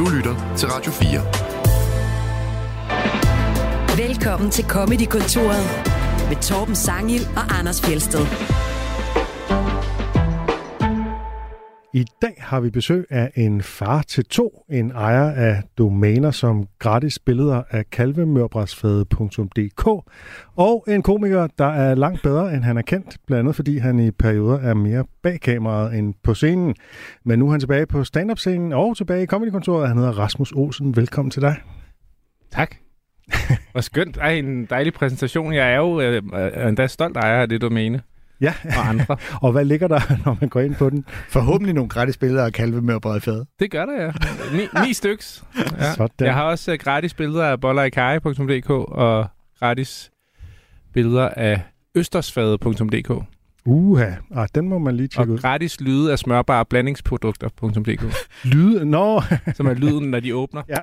Du lytter til Radio 4. Velkommen til Comedy-kontoret med Torben Sangil og Anders Fjelsted. I dag har vi besøg af en far til to, en ejer af domæner som gratis billeder af kalvemørbrætsfade.dk og en komiker, der er langt bedre, end han er kendt, blandt andet fordi han i perioder er mere bag kameraet end på scenen. Men nu er han tilbage på stand-up-scenen og tilbage i comedykontoret. Han hedder Rasmus Olsen. Velkommen til dig. Tak. Hvor skønt. Ej, en dejlig præsentation. Jeg er jo øh, øh endda stolt ejer af det domæne Ja, og andre. og hvad ligger der, når man går ind på den? Forhåbentlig nogle gratis billeder af kalve med og fad. Det gør der, ja. Ni, ni styks. Ja. Sådan. Jeg har også uh, gratis billeder af bollerikari.dk og gratis billeder af østersfade.dk Uha, ah, den må man lige og tjekke ud. gratis lyde af smørbare blandingsprodukter.dk Lyde, nå, som er lyden, når de åbner. ja.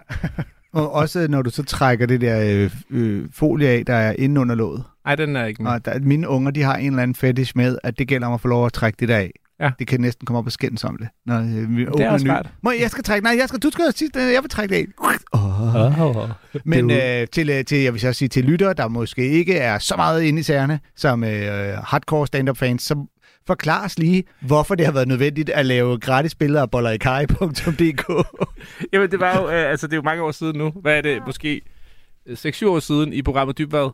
Og også når du så trækker det der øh, øh, folie af, der er inde under låget. Ej, den er ikke med. Og der, mine unger, de har en eller anden fetish med, at det gælder om at få lov at trække det der af. Ja. Det kan næsten komme op og skændes om det. Når, øh, vi Det er åbner også ny. smart. Må jeg, skal trække? Nej, jeg skal, du skal sidst, jeg vil trække det af. Oh. Oh. Men øh, til, øh, til, jeg vil så sige til lyttere, der måske ikke er så meget inde i sagerne, som øh, hardcore stand-up fans, så forklar os lige, hvorfor det har været nødvendigt at lave gratis billeder af bollerikari.dk. Jamen, det var jo, øh, altså, det er jo mange år siden nu. Hvad er det? Måske 6-7 år siden i programmet Dybvad,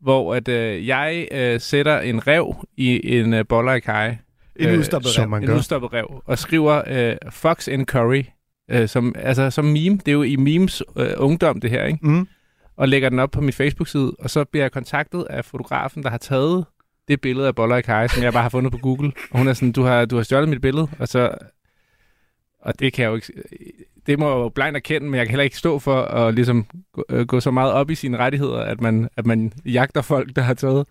hvor at, øh, jeg øh, sætter en rev i en øh, boller i kaj. En Øh, udstoppet rev. En gør. udstoppet rev. Og skriver øh, Fox and Curry. Øh, som, altså, som meme. Det er jo i memes øh, ungdom, det her, ikke? Mm. Og lægger den op på min Facebook-side. Og så bliver jeg kontaktet af fotografen, der har taget det billede af boller i kaj, som jeg bare har fundet på Google. Og hun er sådan, du har, du har stjålet mit billede. Og så... Og det kan jeg jo ikke... Det må jeg jo blankt erkende, men jeg kan heller ikke stå for at ligesom gå, øh, gå så meget op i sine rettigheder, at man, at man jagter folk, der har taget.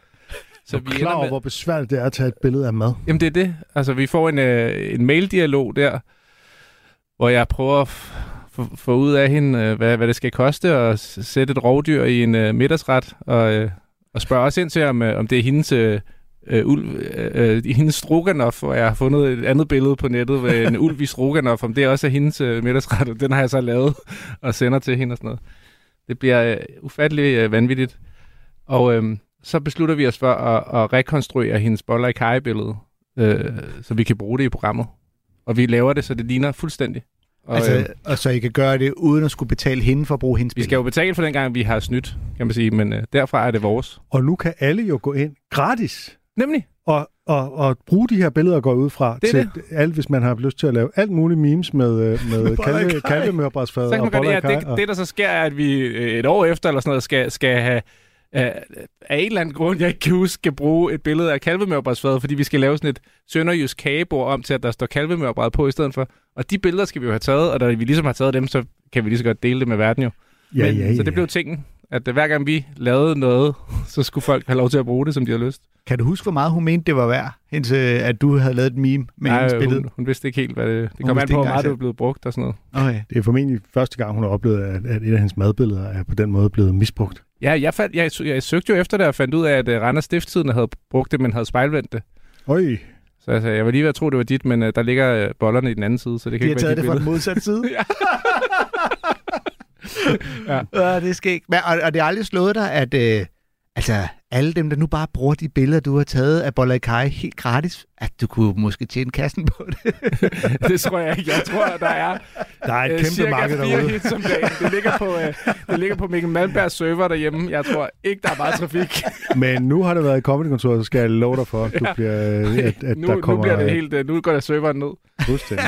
Så vi klar over, med- hvor besværligt det er at tage et billede af mad. Jamen, det er det. Altså, vi får en, øh, en mail-dialog der, hvor jeg prøver at få- ud af hende, øh, hvad, hvad det skal koste at sætte et rovdyr i en øh, middagsret, og, øh, og spørger også ind til, om, øh, om det er hendes, øh, øh, ulv, øh, øh, hendes stroganoff, hvor jeg har fundet et andet billede på nettet med en ulv i stroganoff, om det også er hendes øh, middagsret, og den har jeg så lavet og sender til hende og sådan noget. Det bliver øh, ufattelig øh, vanvittigt. Og øh, så beslutter vi os for at, at rekonstruere hendes boller i kaj-billede, øh, så vi kan bruge det i programmet. Og vi laver det, så det ligner fuldstændig. Og, Altså, øh, og så I kan gøre det uden at skulle betale hende for at bruge hendes vi skal jo betale for den gang, vi har snydt, kan man sige, men øh, derfra er det vores. Og nu kan alle jo gå ind gratis Nemlig. og, og, og bruge de her billeder, går ud fra, Det til alt, hvis man har lyst til at lave alt muligt memes med, øh, med kalve, kan og boller i det, ja, kaj. det, det, der så sker, er, at vi øh, et år efter eller sådan noget, skal, skal have øh, af en eller anden grund, jeg ikke kan huske, skal bruge et billede af kalvemørbrædsfade, fordi vi skal lave sådan et sønderjysk kagebord om til, at der står kalvemørbræd på i stedet for. Og de billeder skal vi jo have taget, og da vi ligesom har taget dem, så kan vi lige så godt dele det med verden jo. Ja, Men, ja, ja. Så det blev tingen, at øh, hver gang vi lavede noget, så skulle folk have lov til at bruge det, som de har lyst. Kan du huske, hvor meget hun mente, det var værd, hendes, øh, at du havde lavet et meme med hendes Nej, billede? hun, hun vidste ikke helt, hvad det... Det Hun kom an på, hvor meget det var blevet brugt og sådan noget. Okay. Det er formentlig første gang, hun har oplevet, at, at et af hendes madbilleder er på den måde blevet misbrugt. Ja, jeg, fandt, jeg, jeg, jeg søgte jo efter det og fandt ud af, at uh, Randers Stiftstidende havde brugt det, men havde spejlvendt det. Øj, Så altså, jeg var lige ved at tro, det var dit, men uh, der ligger uh, bollerne i den anden side, så det De kan har ikke taget være det fra dit den billede. modsatte side? Ja. Ja. det skal ikke. Men, og, og det har aldrig slået dig, at øh, altså, alle dem, der nu bare bruger de billeder, du har taget af Boller helt gratis, at du kunne måske tjene kassen på det. det tror jeg ikke. Jeg tror, der er der er et uh, kæmpe marked derude. hits om dagen. Det ligger på, uh, det ligger på Mikkel Malmbergs server derhjemme. Jeg tror ikke, der er meget trafik. Men nu har det været i comedykontoret, så skal jeg love dig for, at, du Ja. bliver, at, at nu, der kommer nu bliver det helt... Uh, nu går der serveren ned. fuldstændig.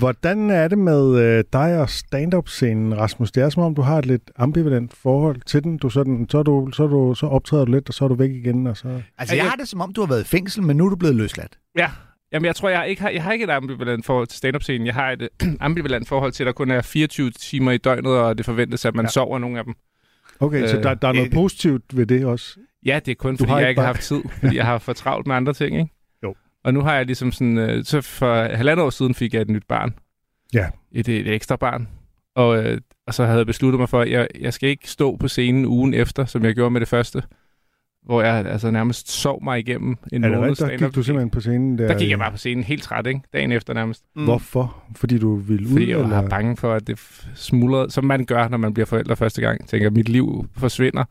Hvordan er det med øh, dig og stand-up-scenen, Rasmus? Det er som om, du har et lidt ambivalent forhold til den. Du sådan, så, er du, så, er du, så optræder du lidt, og så er du væk igen. Og så... Altså, jeg har det som om, du har været i fængsel, men nu er du blevet løsladt. Ja. Jamen, jeg tror, jeg ikke har, jeg har ikke et ambivalent forhold til stand-up-scenen. Jeg har et øh, ambivalent forhold til, at der kun er 24 timer i døgnet, og det forventes, at man Ja. sover nogle af dem. Okay, øh, så Øh, der, der er noget ikke- positivt ved det også. Ja, det er kun, Du fordi har jeg ikke har haft tid. Fordi jeg har for travlt med andre ting, ikke? Og nu har jeg ligesom sådan... Øh, så for halvandet år siden fik jeg et nyt barn. Ja. Et, et ekstra barn. Og, øh, og så havde jeg besluttet mig for, at jeg, jeg skal ikke stå på scenen ugen efter, som jeg gjorde med det første. hvor jeg altså nærmest sov mig igennem en Er det måned rigtigt? Der gik du simpelthen på scenen der? Der gik jeg bare på scenen helt træt, ikke? Dagen efter nærmest. Mm. Hvorfor? Fordi du ville ud? Fordi jeg var eller? bange for, at det smuldrede, som man gør, når man bliver forældre første gang. Tænker, at mit liv forsvinder.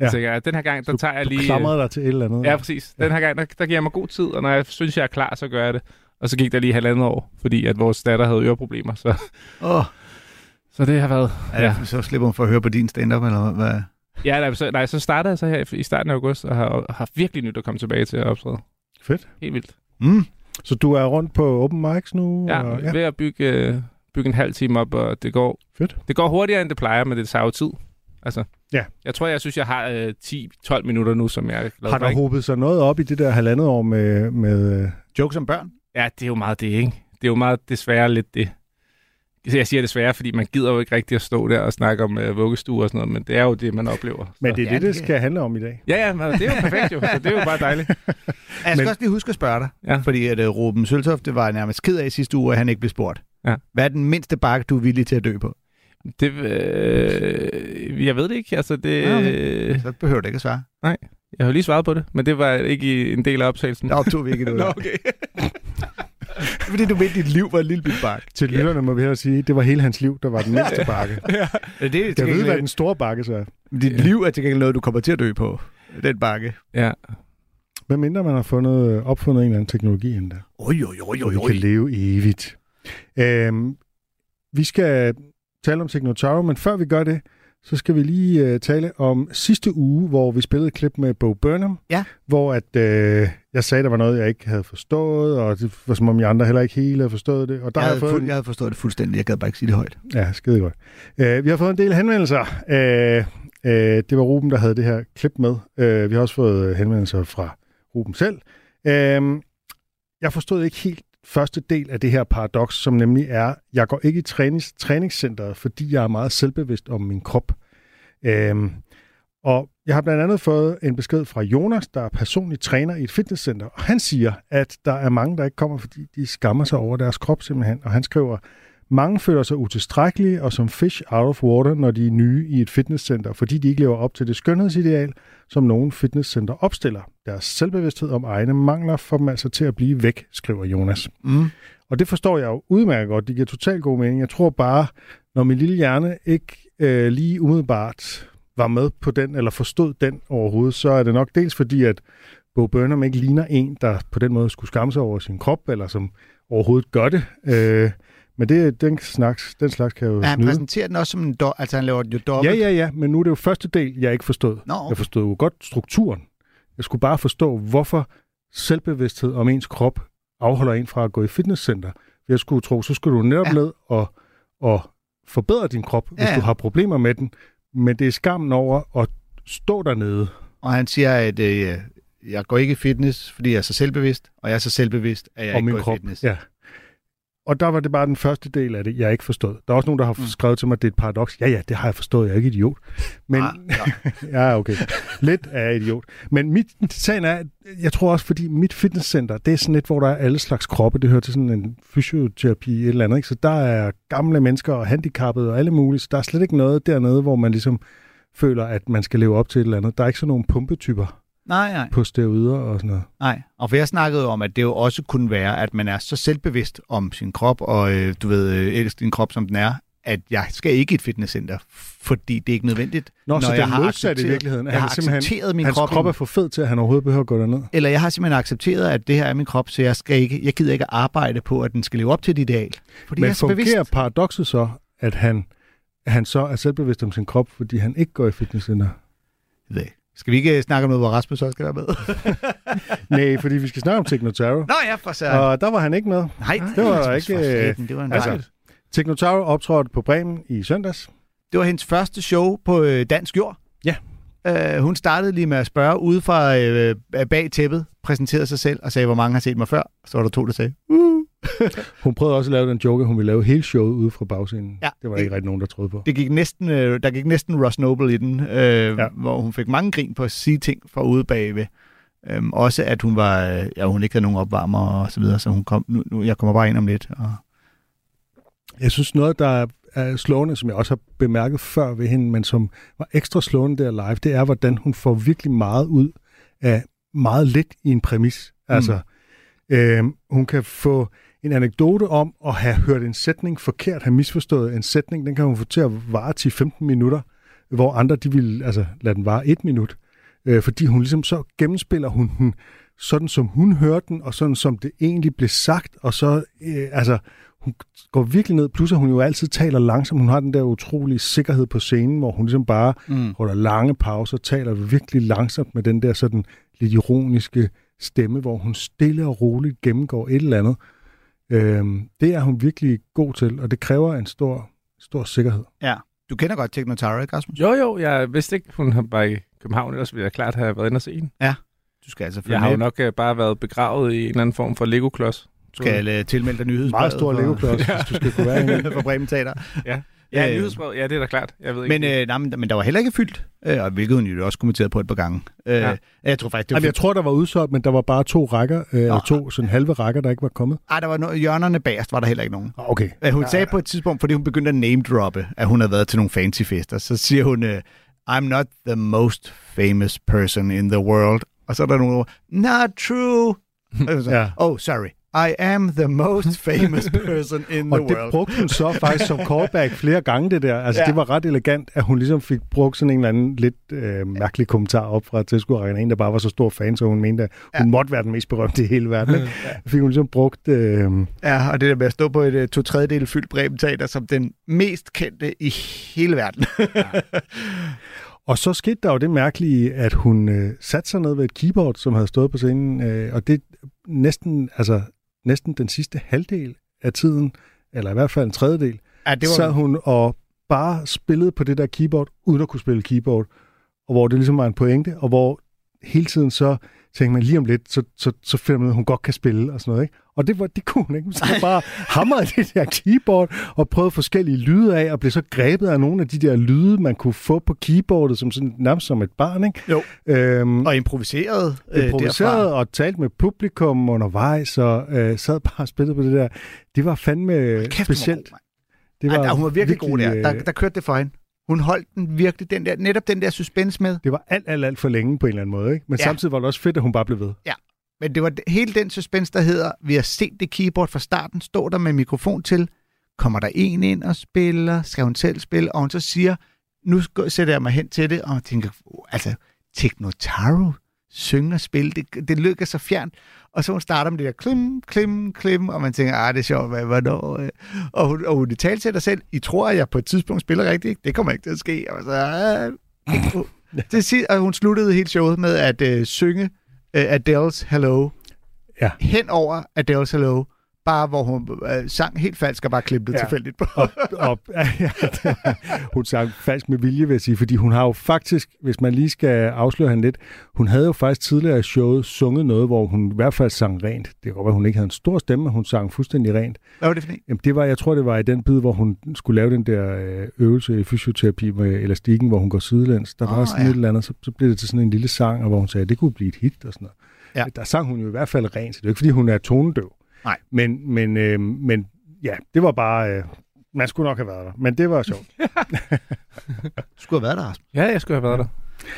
Ja. Så tænker jeg, den her gang, der Du- tager jeg Du lige... klamrede dig til et eller andet? Ja, præcis. Den her gang, der, der giver jeg mig god tid, og når jeg synes, jeg er klar, så gør jeg det. Og så gik der lige halvandet år, fordi at vores datter havde øreproblemer. Så, Åh, så det har været... ja. Ja, så slipper hun for at høre på din stand-up, eller hvad? ja nej, så, nej, så startede jeg så her i starten af august, og har, har virkelig nyt at komme tilbage til at optræde. Fedt. Helt vildt. Mm. Så du er rundt på open mics nu? Ja, og, ja. ved at bygge, øh, bygge en halv time op, og det går, Fedt. det går hurtigere, end det plejer, men det tager jo tid. Altså, Ja. Jeg tror, jeg synes, jeg har øh, 10-12 minutter nu, som jeg er glad Har der hobet sig noget op i det der halvandet år med... med øh, Jokes om børn? Ja, det er jo meget det, ikke? Det er jo meget desværre lidt det. Så Jeg siger desværre, fordi man gider jo ikke rigtig at stå der og snakke om øh, vuggestue og sådan noget, men det er jo det, man oplever. men Så- det er Ja, det, det det- skal handle om i dag. Ja, ja, men det er jo perfekt jo, så det er jo bare dejligt. Jeg skal Men- også lige huske at spørge dig, Ja. fordi at uh, Ruben Søltoft, det var nærmest ked af sidste uge, at han ikke blev spurgt. Ja. Hvad er den mindste bakke, du er villig til at dø på? Det, øh, jeg ved det ikke, altså det... Ja, Okay. Så behøver du ikke at svare. Jeg har lige svaret på det, men det var ikke i en del af optagelsen. Der optog vi ikke noget. Nå, okay. Fordi du mente, dit liv var en lille bit bakke. Til lytterne må vi her sige, det var hele hans liv, der var den mindste bakke. Ja, det er Jeg ved, hvad den store bakke så er. Dit liv er til gengæld noget, du kommer til at dø på. Den bakke. Ja. Hvad mindre man har fundet, opfundet en eller anden teknologi endda. Oj, oj, oj, Så vi kan leve evigt. Øhm, vi skal tale om Signotaro, men før vi gør det, så skal vi lige uh, tale om sidste uge, hvor vi spillede et klip med Bo Burnham, Ja. hvor at, uh, jeg sagde, der var noget, jeg ikke havde forstået, og det var som om jeg andre heller ikke helt havde forstået det. Og der Jeg har havde, fået en- jeg havde forstået det fuldstændig. Jeg gad bare ikke sige det højt. Ja, skide godt. Uh, vi har fået en del henvendelser. Uh, uh, det var Ruben, der havde det her klip med. Uh, vi har også fået øh, henvendelser fra Ruben selv. Uh, jeg forstod ikke helt første del af det her paradoks, som nemlig er, jeg går ikke i trænings, træningscenteret, fordi jeg er meget selvbevidst om min krop. Øhm, og jeg har blandt andet fået en besked fra Jonas, der er personlig træner i et fitnesscenter, og han siger, at der er mange, der ikke kommer, fordi de skammer sig over deres krop simpelthen, og han skriver, mange føler sig utilstrækkelige og som fish out of water, når de er nye i et fitnesscenter, fordi de ikke lever op til det skønhedsideal, som nogle fitnesscenter opstiller. Deres selvbevidsthed om egne mangler får dem altså til at blive væk, skriver Jonas. Mm. Og det forstår jeg jo udmærket godt. Det giver totalt god mening. Jeg tror bare, når min lille hjerne ikke øh, lige umiddelbart var med på den, eller forstod den overhovedet, så er det nok dels fordi, at Bo Burnham ikke ligner en, der på den måde skulle skamme sig over sin krop, eller som overhovedet gør det. Øh, men det, den, slags, den slags kan jo Ja, han snyde. præsenterer den også som en do- altså han laver den jo dobbelt. Ja, ja, ja, men nu er det jo første del, jeg ikke forstod. Nå, Jeg forstod jo godt strukturen. Jeg skulle bare forstå, hvorfor selvbevidsthed om ens krop afholder en fra at gå i fitnesscenter. Jeg skulle tro, så skulle du netop Ja. ned og, og forbedre din krop, hvis Ja, du har problemer med den. Men det er skammen over at stå dernede. og han siger, at øh, jeg går ikke i fitness, fordi jeg er så selvbevidst, og jeg er så selvbevidst, at jeg og ikke går krop. i fitness. Ja. Og der var det bare den første del af det, jeg ikke forstod. Der er også nogen, der har Mm. skrevet til mig, at det er et paradoks. Ja, ja, det har jeg forstået. Jeg er ikke idiot. Men, Ah, ja. ja, okay. Lidt er jeg idiot. Men mit, sagen er, jeg tror også, fordi mit fitnesscenter, det er sådan et, hvor der er alle slags kroppe. Det hører til sådan en fysioterapi et eller andet. Ikke? Så der er gamle mennesker og handicappede og alle mulige. Så der er slet ikke noget dernede, hvor man ligesom føler, at man skal leve op til et eller andet. Der er ikke sådan nogle pumpetyper Nej, nej, på steroider og sådan noget. nej. Og for jeg snakkede om, at det jo også kunne være, at man er så selvbevidst om sin krop, og øh, du ved, øh, elsker din krop, som den er, at jeg skal ikke i et fitnesscenter, fordi det er ikke nødvendigt. Nå, Når så jeg det har er modsat i virkeligheden. Jeg har simpelthen- accepteret min Hans krop. krop er for fed til, at han overhovedet behøver at gå derned. Eller jeg har simpelthen accepteret, at det her er min krop, så jeg, skal ikke, jeg gider ikke arbejde på, at den skal leve op til et ideal. Fordi jeg Men er så bevidst. fungerer paradokset så, at han, at han så er selvbevidst om sin krop, fordi han ikke går i fitnesscenter? Jeg ikke. Skal vi ikke snakke om noget, hvor Rasmus også skal være med? Nej, fordi vi skal snakke om Technotaro. Nå ja, for så. Og der var han ikke med. Nej, det var Rasmus ikke, øh, satan, Det var, en altså- Technotaro optrådte på Bremen i søndags. det var hendes første show på øh, dansk jord. Ja. Uh, hun startede lige med at spørge ude fra øh, bag tæppet, præsenterede sig selv og sagde, hvor mange har set mig før. Så var der to, der sagde, uh. Hun prøvede også at lave den joke, at hun ville lave hele showet ude fra bagscenen. Ja, det var det- ikke rigtig nogen, der troede på. Det gik næsten, øh, der gik næsten Ross Noble i den, øh, ja. hvor hun fik mange grin på at sige ting fra ude bagved. Øhm, også at hun var, ja, hun ikke havde nogen opvarmer og så videre, så hun kom, nu, nu, jeg kommer bare ind om lidt. Og, Jeg synes noget, der er, slående, som jeg også har bemærket før ved hende, men som var ekstra slående der live, det er, hvordan hun får virkelig meget ud af meget lidt i en præmis. Altså, øh, hun kan få en anekdote om at have hørt en sætning forkert, have misforstået en sætning, den kan hun få til at vare 10-15 minutter, hvor andre de vil altså, lade den vare et minut. Øh, fordi hun ligesom så gennemspiller hun den sådan, som hun hørte den, og sådan, som det egentlig blev sagt, og så, øh, altså, hun går virkelig ned, plus at hun jo altid taler langsomt. Hun har den der utrolige sikkerhed på scenen, hvor hun ligesom bare Mm. holder lange pauser, taler virkelig langsomt med den der sådan lidt ironiske stemme, hvor hun stille og roligt gennemgår et eller andet. Øhm, det er hun virkelig god til, og det kræver en stor, stor sikkerhed. Ja. Du kender godt Technotaro, ikke, Rasmus? Jo, jo, jeg vidste ikke, hun har bare i København, ellers ville jeg klart have været inde og se hende. Du skal altså følge Jeg har jo nok øh, bare været begravet i en eller anden form for Lego-klods. Du skal uh, tilmelde dig nyhedsbrevet. Meget stor Lego-klods, hvis du skal kunne være for Bremen Teater. Ja, ja Øh, nyhedsbrevet, ja, det er da klart. Jeg ved ikke. Men, øh, nej, men, men der var heller ikke fyldt, øh, og hvilket hun jo også kommenteret på et par gange. Øh, Ja. Jeg tror faktisk, det var Jamen, jeg tror, der var udsolgt, men der var bare to rækker, øh, eller to sådan halve rækker, der ikke var kommet. Ej, der var no- hjørnerne bagerst, var der heller ikke nogen. Okay. Øh, Hun sagde på et tidspunkt, fordi hun begyndte at name-droppe, at hun havde været til nogle fancy fester, så siger hun, øh, I'm not the most famous person in the world. Og så er der nogle ord, not true. Og så, Ja. Oh, sorry. I am the most famous person in the Og det world. brugte hun så faktisk som callback flere gange, det der. Altså, Ja. ja. det var ret elegant, at hun ligesom fik brugt sådan en eller anden lidt øh, mærkelig kommentar op fra tilskuerrækken. En, der bare var så stor fan, så hun mente, at hun Ja. ja. måtte være den mest berømte i hele verden. Ikke? Fik hun ligesom brugt... Øh, Ja, og det der med at stå på et uh, to tredjedel fyldt Bremen Teater som den mest kendte i hele verden. Og så skete der jo det mærkelige, at hun øh, satte sig ned ved et keyboard, som havde stået på scenen, øh, og det næsten, altså, næsten den sidste halvdel af tiden, eller i hvert fald en tredjedel, ja, det sad var, hun og bare spillede på det der keyboard, uden at kunne spille keyboard, og hvor det ligesom var en pointe, og hvor hele tiden så tænkte man lige om lidt, så, så, så finder man ud at hun godt kan spille og sådan noget, ikke? Og det, var, det kunne hun ikke. Hun sad bare hamrede det der keyboard og prøvede forskellige lyde af, og blev så grebet af nogle af de der lyde, man kunne få på keyboardet, som sådan, nærmest som et barn, ikke? Jo. Øhm, og improviseret, øh, improviseret derfra. og talte med publikum undervejs, og øh, sad bare og spillede på det der. Det var fandme Kæft, var specielt. god, mand. det Ej, der- hun var virkelig, god der. øh, der. Der kørte det for hende. Hun holdt den virkelig, den der, netop den der suspense med. det var alt, alt, alt for længe på en eller anden måde. Ikke? Men Ja. ja. samtidig var det også fedt, at hun bare blev ved. Men det var hele den suspense, der hedder, vi har set det keyboard fra starten, står der med mikrofon til, kommer der en ind og spiller, skal hun selv spille, og hun så siger, nu sætter jeg mig hen til det, og tænker, altså, Technotaro synge og spille, det, det lykker så fjernt. Og så hun starter med det der klim, klim, klim, og man tænker, ah, det er sjovt, hvad, hvornår? øh?" Og hun, og hun talte til dig selv, I tror, at jeg på et tidspunkt spiller rigtigt, det kommer ikke til at ske. Og så, ah, til sidst, og hun sluttede hele showet med at øh, synge øh, Adele's Hello Ja. hen over Adele's Hello, bare hvor hun øh, sang helt falsk og bare klippede ja. Tilfældigt på. Og, og, ja, hun sang falsk med vilje, vil jeg sige, fordi hun har jo faktisk, hvis man lige skal afsløre hende lidt, hun havde jo faktisk tidligere i showet sunget noget, hvor hun i hvert fald sang rent. Det kan godt være, hun ikke havde en stor stemme, men hun sang fuldstændig rent. Hvad var det for en? Jamen, det var, jeg tror, det var i den bid, hvor hun skulle lave den der øh, øvelse i fysioterapi med elastikken, hvor hun går sidelæns. Der var Åh, sådan ja. et eller andet, så, så blev det til sådan en lille sang, og hvor hun sagde, at det kunne blive et hit og sådan noget. Ja. Der sang hun jo i hvert fald rent, så det er jo ikke, fordi hun er tonedøv. Nej. Men, men, øh, men ja, det var bare... Øh, man skulle nok have været der, men det var sjovt. Du skulle have været der, Rasmus. Ja, jeg skulle have været der.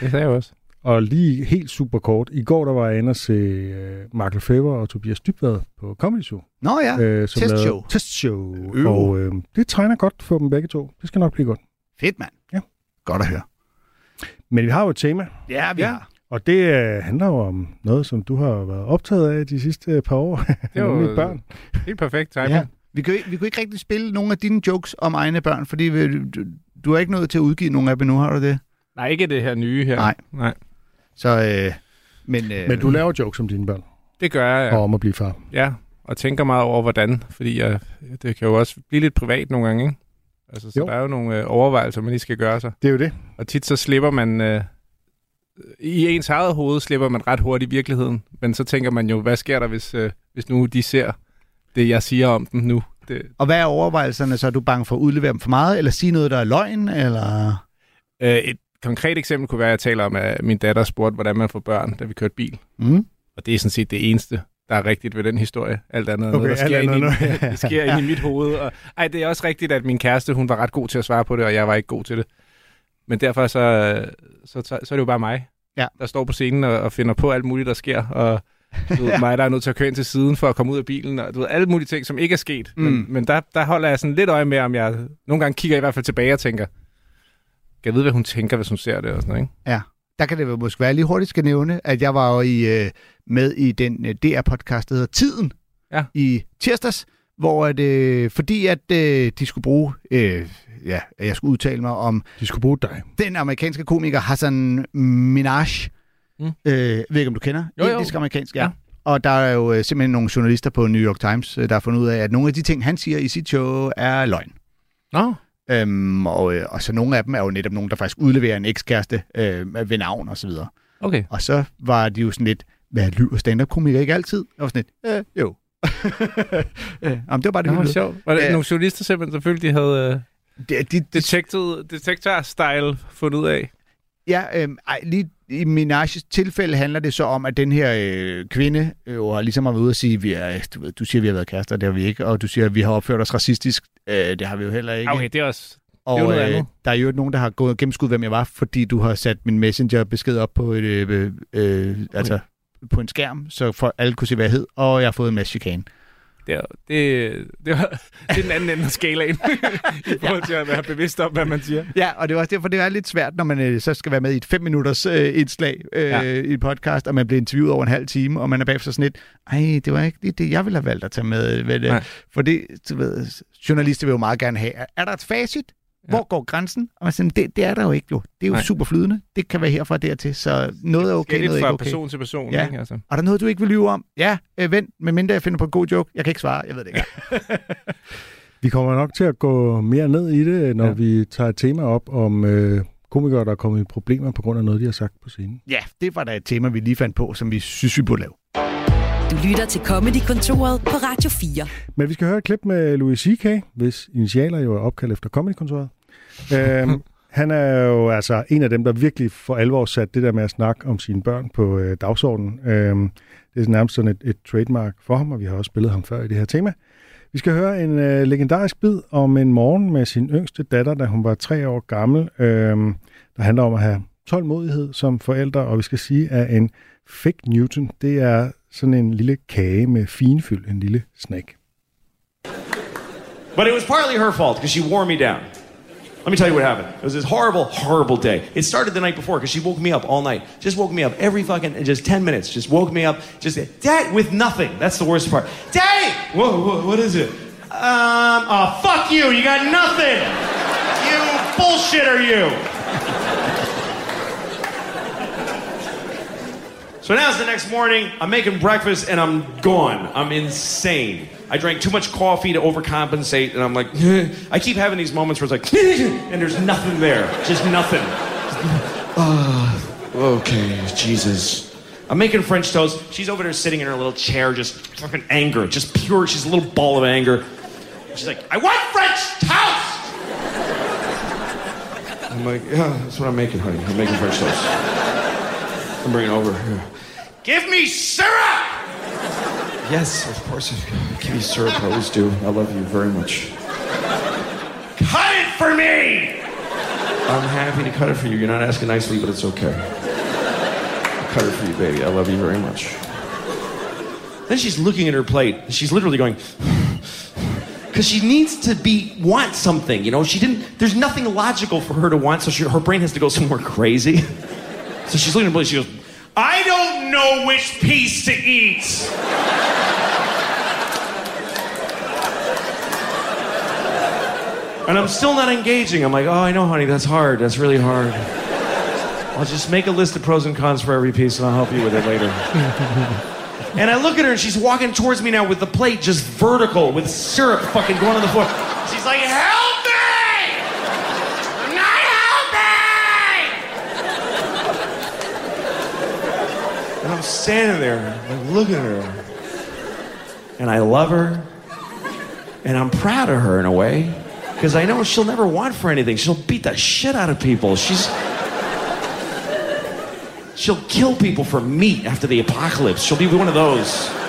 Det sagde jeg også. Og lige helt super kort. I går der var jeg inde og se øh, Mark Lefebvre og Tobias Dybvad på Comedy Show. Nå ja, øh, som testshow. lavede- Testshow. Øh. Og øh, det tegner godt for dem begge to. Det skal nok blive godt. fedt mand. Ja. Godt at høre. Men vi har jo et tema, Ja, vi Ja. har. Og det øh, handler jo om noget, som du har været optaget af de sidste par år. Det var Nemlig børn. helt perfekt timing. Ja. Vi, kan, vi kunne ikke rigtig spille nogle af dine jokes om egne børn, fordi vi, du, du er ikke nået til at udgive nogle af dem nu, har du det? Nej, ikke det her nye her. Nej. Nej. Så, øh, men, øh, Men du laver jokes om dine børn, Det gør jeg, ja. og om at blive far. ja. Og tænker meget over, hvordan. Fordi jeg, det kan jo også blive lidt privat nogle gange, ikke? Altså, så Jo. der er jo nogle øh, overvejelser, man lige skal gøre sig. Det er jo det. Og tit så slipper man... Øh, I ens eget hoved slipper man ret hurtigt i virkeligheden. Men så tænker man jo, hvad sker der, hvis, øh, hvis nu de ser det, jeg siger om dem nu? Det, Og hvad er overvejelserne? Så er du bange for at udlevere dem for meget, eller sige noget, der er løgn, eller... øh, et konkret eksempel kunne være, at jeg taler om, at min datter spurgte, hvordan man får børn, da vi kørte bil. Mm. Og det er sådan set det eneste. der er rigtigt ved den historie. Alt andet Okay, noget, der sker, ind, i, noget- det sker ind i mit hoved. Og, ej, det er også rigtigt, at min kæreste, hun var ret god til at svare på det, og jeg var ikke god til det. Men derfor så, så, så, så er det jo bare mig, Ja. der står på scenen og, og finder på alt muligt, der sker. Og du ved, mig, der er nødt til at køre ind til siden for at komme ud af bilen. Og du ved, alle mulige ting, som ikke er sket. Mm. Men, men der, der holder jeg sådan lidt øje med, om jeg... Nogle gange kigger i hvert fald tilbage og tænker, kan jeg vide, hvad hun tænker, hvis hun ser det og sådan noget, ikke? Ja, der kan det jo måske være lige hurtigt skal nævne, at jeg var jo i, øh, med i den øh, DR-podcast, der hedder Tiden, Ja. i tirsdags, hvor at, øh, fordi at øh, de skulle bruge, øh, ja, at jeg skulle udtale mig om De skulle bruge dig. den amerikanske komiker Hassan Minaj. Mm. Øh, ved ikke, om du kender? Jo, jo. Indisk-amerikansk, ja. Ja. Og der er jo øh, simpelthen nogle journalister på New York Times, øh, der har fundet ud af, at nogle af de ting, han siger i sit show, er løgn. Nå, Øhm, og, øh, og så nogle af dem er jo netop nogen, der faktisk udleverer en ekskæreste øh, ved navn og så videre. okay. Og så var de jo sådan lidt, hvad lyver stand-up-komikere ikke altid? Var sådan lidt, øh, jo. øh, jamen, det var bare det, Det var sjovt. Var det Ja. nogle journalister simpelthen, selvfølgelig, de havde øh, Det, de, de, detektor, detektor-style fundet ud af? ja, øh, ej, lige i Minaj's tilfælde handler det så om, at den her øh, kvinde øh, jo har ligesom har været ude og sige, vi er, du, ved, du siger, vi har været kærester, det har vi ikke, og du siger, at vi har opført os racistisk, øh, det har vi jo heller ikke. Okay, det er også... Og Det er jo noget øh, der er jo nogen, der har gået gennemskud, hvem jeg var, fordi du har sat min messenger-besked op på, et, øh, øh, altså, på en skærm, så for alle kunne se, hvad jeg hed, og jeg har fået en masse chikane. Det er, det, det, var, det er den anden ende af skalaen, i forhold til at være bevidst om, hvad man siger. Ja, og det er også derfor, det er lidt svært, når man øh, så skal være med i et fem minutters øh, indslag øh, Ja. i et podcast, og man bliver interviewet over en halv time, og man er bagefter sådan lidt, ej, det var ikke det, jeg ville have valgt at tage med. det. Nej. For det, du ved, journalister vil jo meget gerne have, er der et facit? Hvor går grænsen? Og man siger, det, det er der jo ikke jo. Det er jo Nej. super flydende. Det kan være herfra og dertil, så noget er okay, noget er ikke fra okay. person til person. Ja. Ikke, altså. Er der noget, du ikke vil lyve om? Ja, øh, vent, medmindre jeg finder på en god joke. Jeg kan ikke svare, jeg ved det ikke. Vi kommer nok til at gå mere ned i det, når ja. vi tager et tema op om øh, komikere, der er kommet i problemer på grund af noget, de har sagt på scenen. ja, det var da et tema, vi lige fandt på, som vi synes, vi burde lave. Du lytter til Comedy-kontoret på Radio 4. Men vi skal høre et klip med Louis C.K., hvis initialer jo er opkaldt efter Comedykontoret. Øhm, han er jo altså en af dem, der virkelig for alvor sat det der med at snakke om sine børn på øh, dagsordenen. Øhm, det er nærmest sådan et, et trademark for ham, og vi har også spillet ham før i det her tema. Vi skal høre en øh, legendarisk bid om en morgen med sin yngste datter, da hun var tre år gammel. Øhm, der handler om at have tålmodighed som forældre, og vi skal sige, at en fake Newton, det er sådan en lille kage med finfyld, en lille snack. But it was partly her fault because she wore me down. Let me tell you what happened. It was this horrible, horrible day. It started the night before because she woke me up all night. Just woke me up every fucking, just 10 minutes. Just woke me up. Just, Dad, with nothing. That's the worst part. Daddy! Whoa, whoa, what is it? Um, oh, fuck you. You got nothing. You bullshitter, you. So now it's the next morning. I'm making breakfast and I'm gone. I'm insane. I drank too much coffee to overcompensate, and I'm like, I keep having these moments where it's like, and there's nothing there, just nothing. Ah, okay, Jesus. I'm making French toast. She's over there sitting in her little chair, just fucking anger, just pure. She's a little ball of anger. She's like, I want French toast. I'm like, yeah, that's what I'm making, honey. I'm making French toast. I'm bringing it over here. Give me syrup! Yes, of course. Give me syrup. I always do. I love you very much. Cut it for me! I'm happy to cut it for you. You're not asking nicely, but it's okay. I'll cut it for you, baby. I love you very much. Then she's looking at her plate. She's literally going, because she needs to be want something. You know, she didn't. There's nothing logical for her to want, so she, her brain has to go somewhere crazy. So she's looking at the plate. She goes, I don't know which piece to eat. And I'm still not engaging. I'm like, oh, I know, honey, that's hard. That's really hard. I'll just make a list of pros and cons for every piece, and I'll help you with it later. and I look at her, and she's walking towards me now with the plate just vertical, with syrup fucking going on the floor. She's like, help standing there, like, looking at her. And I love her. And I'm proud of her in a way, because I know she'll never want for anything. She'll beat the shit out of people. She's. She'll kill people for meat after the apocalypse. She'll be one of those.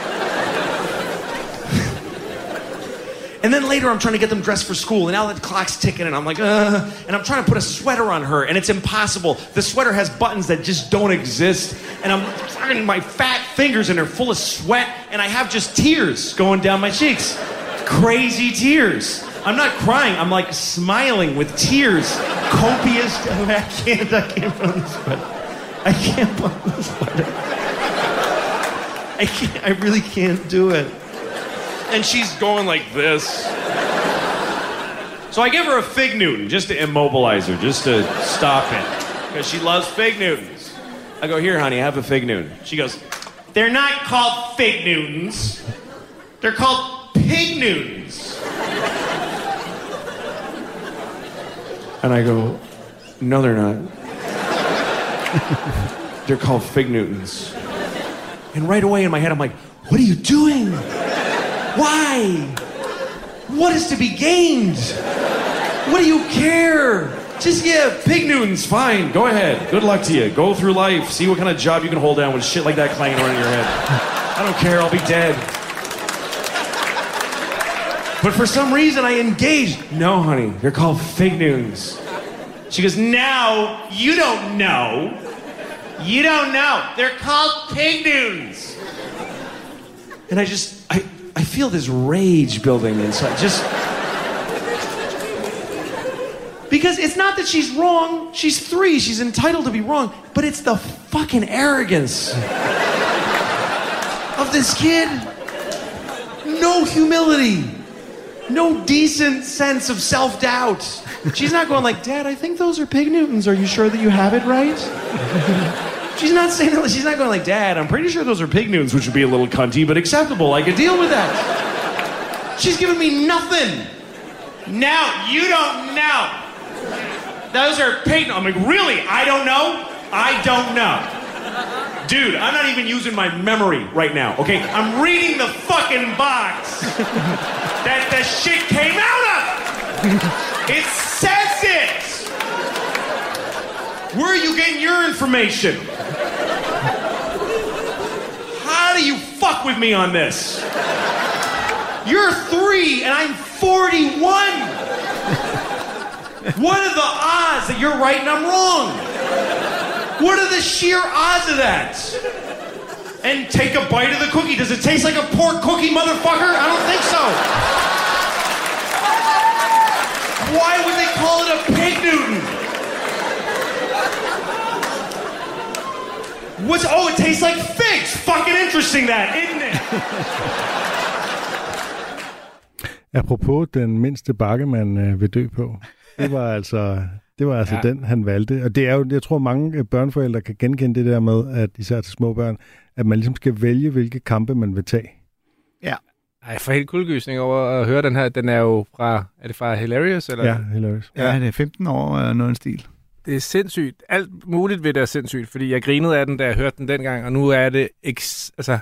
And then later, I'm trying to get them dressed for school, and now the clock's ticking, and I'm like, and I'm trying to put a sweater on her, and it's impossible. The sweater has buttons that just don't exist, and I'm fucking my fat fingers, and they're full of sweat, and I have just tears going down my cheeks. Crazy tears. I'm not crying. I'm like smiling with tears, copious. I can't. I can't put on the sweater. I can't put on the sweater. I can't. I really can't do it. And she's going like this. So I give her a fig Newton just to immobilize her, just to stop it, because she loves fig Newtons. I go, here, honey, have a fig Newton. She goes, they're not called fig Newtons. They're called pig Newtons. And I go, no, they're not. they're called fig Newtons. And right away in my head, I'm like, what are you doing? Why? What is to be gained? What do you care? Just, yeah, pig Newtons, fine. Go ahead. Good luck to you. Go through life. See what kind of job you can hold down with shit like that clanging around your head. I don't care. I'll be dead. But for some reason, I engaged. No, honey, they're called fig Newtons. She goes, now you don't know. You don't know. They're called pig Newtons. And I just, I, I feel this rage building inside. Just. Because it's not that she's wrong. She's three. She's entitled to be wrong. But it's the fucking arrogance of this kid. No humility. No decent sense of self doubt. She's not going like, Dad, I think those are pig Newtons. Are you sure that you have it right? She's not saying that. She's not going like, Dad, I'm pretty sure those are pig Newtons, which would be a little cunty, but acceptable. I could deal with that. She's giving me nothing. Now, you don't know. Those are pig. I'm like, really? I don't know? I don't know. Dude, I'm not even using my memory right now, okay? I'm reading the fucking box that the shit came out of. It says it. Where are you getting your information? How do you fuck with me on this? You're three and I'm 41. What are the odds that you're right and I'm wrong? What are the sheer odds of that? And take a bite of the cookie. Does it taste like a pork cookie, motherfucker? I don't think so. Why would they call it a pig Newton? What's oh, it tastes like figs. Fucking interesting that, isn't it? Apropos den mindste bakke, man øh, vil dø på. Det var altså, det var altså Ja. ja. den, han valgte. Og det er jo, jeg tror, mange øh, børneforældre kan genkende det der med, at især til små børn, at man ligesom skal vælge, hvilke kampe man vil tage. Ej, jeg får helt kuldegysning over at høre den her. Den er jo fra, er det fra Hilarious? Eller? Ja, hilarious. Ja, det er 15 år og noget en stil. Det er sindssygt. Alt muligt ved det er sindssygt, fordi jeg grinede af den, da jeg hørte den dengang, og nu er det eks- altså,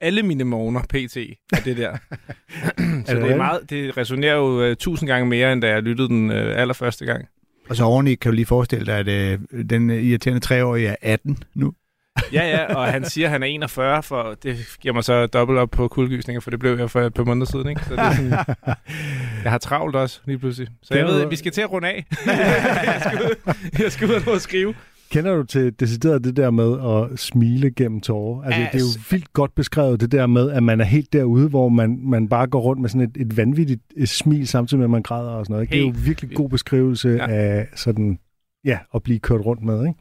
alle mine morgener pt. af det der. Så det er meget, det resonerer jo uh, tusind gange mere, end da jeg lyttede den uh, allerførste gang. Og så oveni kan du lige forestille dig, at øh, den irriterende treårige er 18 nu. Ja, ja, og han siger, at han er 41, for det giver mig så dobbelt op på kuldegysninger, for det blev jeg for et par måneder siden. Ikke? Så det er sådan, jeg har travlt også lige pludselig. Så jeg ved, at vi skal til at runde af. jeg, skal ud, jeg skal ud og skrive. Kender du til decideret det der med at smile gennem tårer? Altså, det er jo vildt godt beskrevet, det der med, at man er helt derude, hvor man, man bare går rundt med sådan et, et vanvittigt smil, samtidig med, at man græder og sådan noget. Ikke? Det er jo virkelig god beskrivelse Ja. af sådan, ja, at blive kørt rundt med, ikke?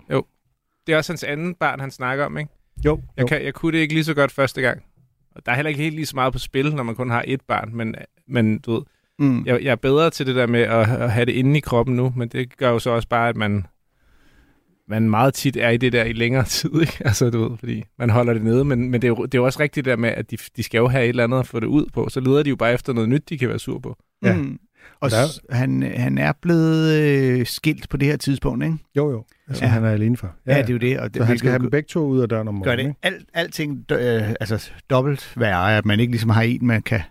Det er også hans anden barn, han snakker om, ikke? Jo, Jeg, kan, jeg kunne det ikke lige så godt første gang. Og der er heller ikke helt lige så meget på spil, når man kun har et barn, men, men du ved, Mm. jeg, jeg er bedre til det der med at, at have det inde i kroppen nu, men det gør jo så også bare, at man, man meget tit er i det der i længere tid, ikke? Altså, du ved, fordi man holder det nede, men, men det, er jo, det er jo også rigtigt der med, at de, de skal jo have et eller andet at få det ud på, så leder de jo bare efter noget nyt, de kan være sur på. Ja. Mm. Og Der er- s- han, han er blevet øh, skilt på det her tidspunkt, ikke? Jo, jo. Altså, Ja. han er alene for. Ja, ja det er jo det. Og det Så han skal have dem begge to ud af døren om gør morgenen, det ikke? alt, alting øh, altså, dobbelt værre, at man ikke ligesom har en, man kan...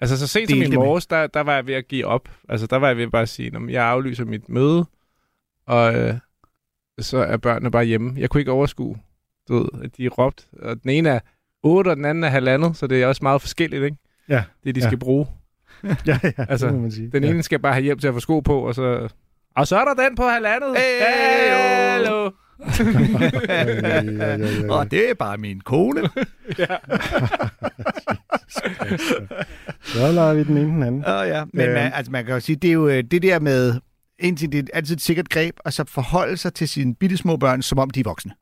Altså, så sent som i det morges, der, der var jeg ved at give op. Altså, der var jeg ved bare at sige, at jeg aflyser mit møde, og øh, så er børnene bare hjemme. Jeg kunne ikke overskue, du ved, at de råbte. Og den ene er 8, og den anden er halvandet, så det er også meget forskelligt, ikke? Ja, Det, de ja. skal bruge. Ja, ja, Altså, det må man sige. Den ene skal bare have hjælp til at få sko på, og så... Og så er der den på halvandet. Hey, Hallo. Ja, ja, ja, ja, ja. Og det er bare min kone. Så lader vi den ene den anden. Åh ja, men Øhm. man, altså, man kan jo sige, det er jo øh, det der med, indtil det er altid et sikkert greb, og så forholde sig til sine bitte små børn, som om de er voksne.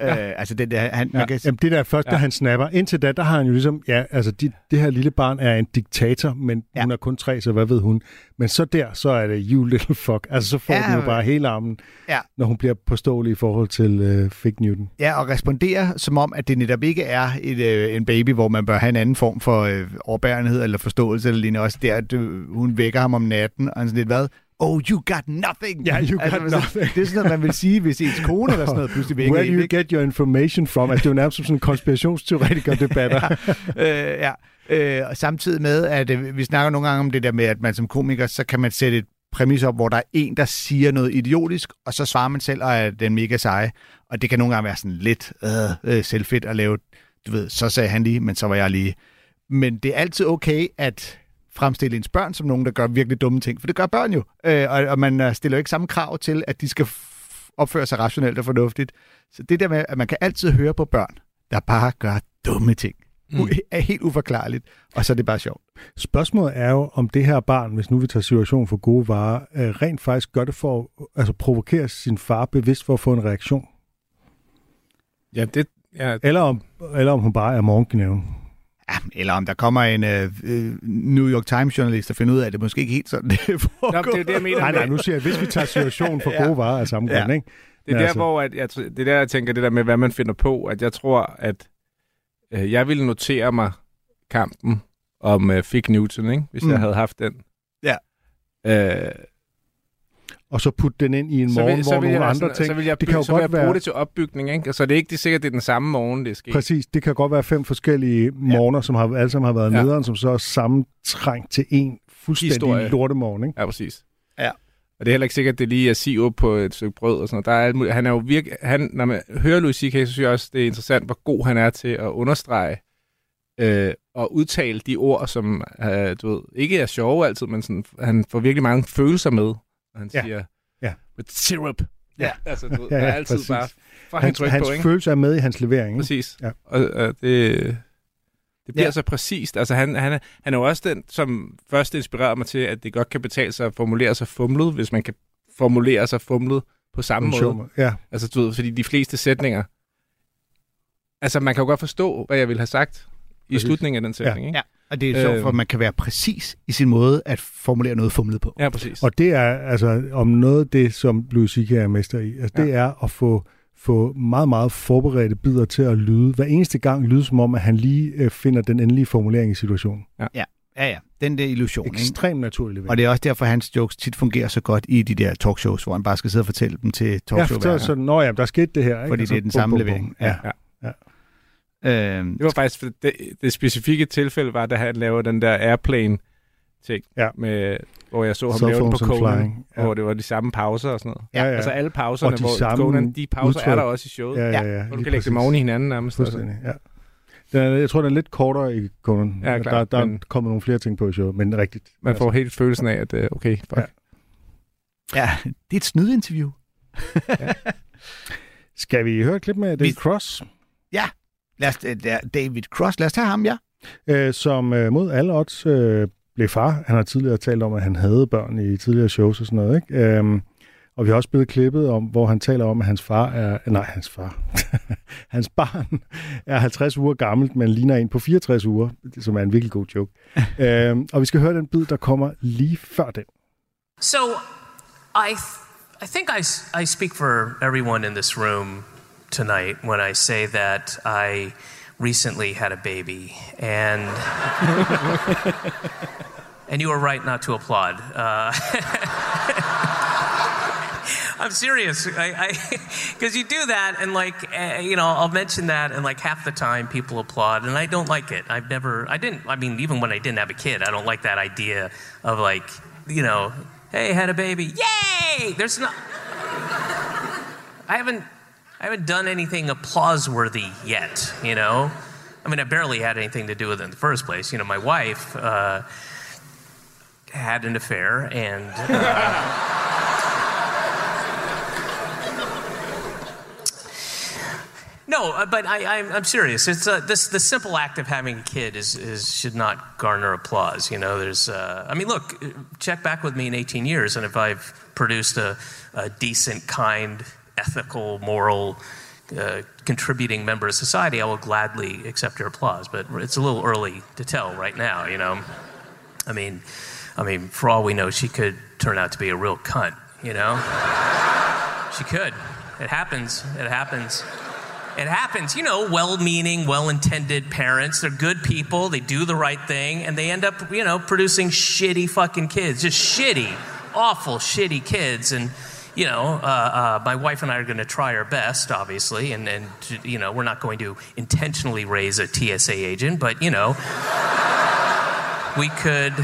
Ja. Øh, altså den der, han, Ja, man kan, jamen, det der først, ja. Da han snapper. Indtil da, der har han jo ligesom, ja, altså de, det her lille barn er en diktator, men Ja. hun er kun tre, så hvad ved hun? Men så der, så er det you little fuck. Altså så får Ja, den jo bare hele armen, Ja. når hun bliver påståelig i forhold til øh, Fig Newton. ja, og respondere som om, at det netop ikke er et, øh, en baby, hvor man bør have en anden form for øh, overbærenhed eller forståelse, eller lignende. Også der, at øh, hun vækker ham om natten, og han sådan lidt, hvad? Oh, you got nothing! Ja, you got så- nothing. Det er sådan noget, man vil sige, hvis ens kone eller sådan noget pludselig vækker Where do you get your information from? Altså, det er jo nærmest som sådan en konspirationsteoretiker-debatter. øh, ja. Øh, og samtidig med, at øh, vi snakker nogle gange om det der med, at man som komiker, så kan man sætte et præmis op, hvor der er en, der siger noget idiotisk, og så svarer man selv, og er den mega seje. Og det kan nogle gange være sådan lidt øh, øh, selvfedt at lave, du ved, så sagde han lige, men så var jeg lige. Men det er altid okay at fremstille ens børn som nogen, der gør virkelig dumme ting, for det gør børn jo. Øh, og, og man øh, stiller jo ikke samme krav til, at de skal f- opføre sig rationelt og fornuftigt. Så det der med, at man kan altid høre på børn, der bare gør dumme ting, mm. er helt uforklarligt, og så er det bare sjovt. Spørgsmålet er jo, om det her barn, hvis nu vi tager situationen for gode varer, øh, rent faktisk gør det for at altså, provokere sin far bevidst for at få en reaktion. Ja, det... Ja, Eller om, eller om hun bare er morgengnaven. Ja, eller om der kommer en øh, øh, New York Times-journalist og finder ud af, at det måske ikke helt sådan, det foregår. Nå, det er det, jeg mener. Nej, nej, nu siger jeg, hvis vi tager situationen for Ja. gode varer af samme Ja. grund, ikke? Det er der, altså- hvor at jeg, det er der, jeg tænker det der med, hvad man finder på, at jeg tror, at øh, jeg ville notere mig kampen om øh, Fig Newton, ikke? hvis. Mm. jeg havde haft den. Ja. Øh, Og så putte den ind i en så morgen, vil, hvor så vil nogle jeg, andre ting... Så vil jeg, det kan jo så vil jeg godt bruge være- det til opbygning, ikke? Så det er ikke det er sikkert, det er den samme morgen, det er sket. Præcis, det kan godt være fem forskellige morgener, som har, alle sammen har været Ja. ja. nederen, som så er sammentrængt til en fuldstændig Historie. lortemorgen, ikke? Ja, præcis. Ja. Og det er heller ikke sikkert, at det lige er sirup på et stykke brød og sådan noget. Der er alt muligt. Han er jo virkelig... Han, når man hører Louis C.K., så synes jeg også, det er interessant, hvor god han er til at understrege øh, og udtale de ord, som øh, du ved, ikke er sjove altid, men sådan, han får virkelig mange følelser med. Og han Ja. siger, Ja. with syrup. Ja. Altså, du ved, Ja, der er ja, altid præcis. bare fucking Hans, tryk hans på, ikke? følelse er med i hans levering, ikke? Præcis. Ja. Og øh, det, det bliver Ja. ja. så præcist. Altså, han, han, er, han er jo også den, som først inspirerede mig til, at det godt kan betale sig at formulere sig fumlet, hvis man kan formulere sig fumlet på samme sjov måde. Ja, Altså, du ved, fordi de fleste sætninger... Altså, man kan jo godt forstå, hvad jeg ville have sagt i Præcis. slutningen af den sætning, ikke? Ja. Og det er sjovt, Øhm. for man kan være præcis i sin måde at formulere noget fumlet på. Ja, præcis. og det er altså om noget det, som Louis C.K. er mester i. Altså, det Ja. er at få få meget, meget forberedte bidder til at lyde. Hver eneste gang lyde som om, at han lige øh, finder den endelige formulering i situationen. Ja, ja. Den der illusion? Ekstremt naturlig levering. Og det er også derfor, hans jokes tit fungerer så godt i de der talkshows, hvor han bare skal sidde og fortælle dem til Ja, talkshow så, så, nå ja, der skete det her. Ikke? Fordi Og så det er den bum, samme bum, levering. bum. Ja. Øhm, Det var faktisk for det, det specifikke tilfælde, var, da han lavede den der airplane ting, Ja. med, hvor jeg så ham lave den på Conan, flying. Ja. hvor det var de samme pauser og sådan noget. Ja, ja. Altså alle pauserne, Og de hvor samme Conan, de pauser udtryk. er der også i showet. Ja, ja, ja. Hvor du kan lægge dem oven i hinanden nærmest. altså. Fuldstændig, ja. Den er, jeg tror, den er lidt kortere i Conan. Ja, der, klart, der er men- kommet nogle flere ting på i showet, men rigtigt. Man får helt følelsen af, at øh, okay, fuck. Ja. ja, det er et snydinterview. Skal vi høre et klip med David Vi- Cross, Lad os, øh, der- David Cross, lad os tage ham, ja. øh, som øh, mod alle odds øh, blev far. Han har tidligere talt om, at han havde børn i tidligere shows og sådan noget. Ikke? Øhm, og vi har også spillet klippet om, hvor han taler om, at hans far er... Nej, hans far. hans barn er 50 uger gammelt, men ligner en på 64 uger, som er en virkelig god joke. øhm, og vi skal høre den bid, der kommer lige før den. So, I, th- I think I, s- I speak for everyone in this room tonight when I say that I recently had a baby, and and you are right not to applaud. Uh, I'm serious, because you do that, and like uh, you know, I'll mention that, and like half the time people applaud, and I don't like it. I've never, I didn't. I mean, even when I didn't have a kid, I don't like that idea of like, you know, hey, had a baby, yay! There's not. I haven't, I haven't done anything applause-worthy yet. You know, I mean, I barely had anything to do with it in the first place. You know, my wife. Uh, had an affair, and. Uh, No, uh, but I, I'm, I'm serious. It's uh, this the simple act of having a kid is, is should not garner applause. You know, there's. Uh, I mean, look, check back with me in 18 years, and if I've produced a, a decent, kind, ethical, moral, uh, contributing member of society, I will gladly accept your applause. But it's a little early to tell right now. You know, I mean, I mean, for all we know, she could turn out to be a real cunt. You know, she could. It happens. It happens. It happens, you know, well meaning, well intended parents. They're good people. They do the right thing. And they end up, you know, producing shitty fucking kids. Just shitty, awful, shitty kids. And, you know, uh, uh, my wife and I are going to try our best, obviously. And, and, you know, we're not going to intentionally raise a TSA agent, but, you know, we could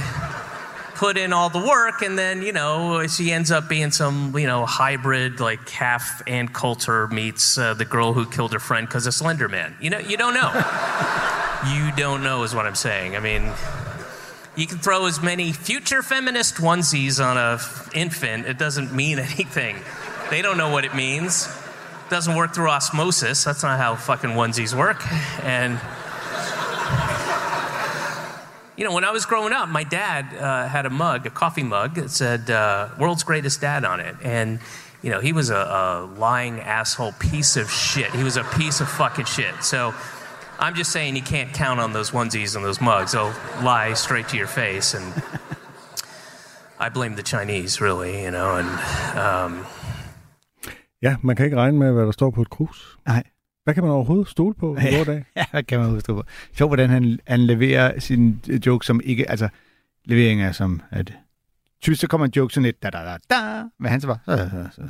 put in all the work and then you know she ends up being some you know hybrid like half Ann Coulter meets uh, the girl who killed her friend because of Slender Man. You know you don't know. you don't know is what I'm saying. I mean. You can throw as many future feminist onesies on a infant. It doesn't mean anything. They don't know what it means. It doesn't work through osmosis. That's not how fucking onesies work. And you know, when I was growing up, my dad uh, had a mug, a coffee mug that said uh, "World's Greatest Dad" on it, and you know, he was a, a lying asshole piece of shit. He was a piece of fucking shit. So. I'm just saying you can't count on those onesies and those mugs. They'll lie straight to your face. And I blame the Chinese, really, you know. And um, Ja, man kan ikke regne med, hvad der står på et krus. Nej. Hvad kan man overhovedet stole på i vores dag? Ja, hvad kan man huske på? Sjov, hvordan han, han leverer sin joke som ikke... Altså, levering er som, at... Typisk så kommer en joke sådan lidt, da, da, da, da, men han så var... Så, så, så,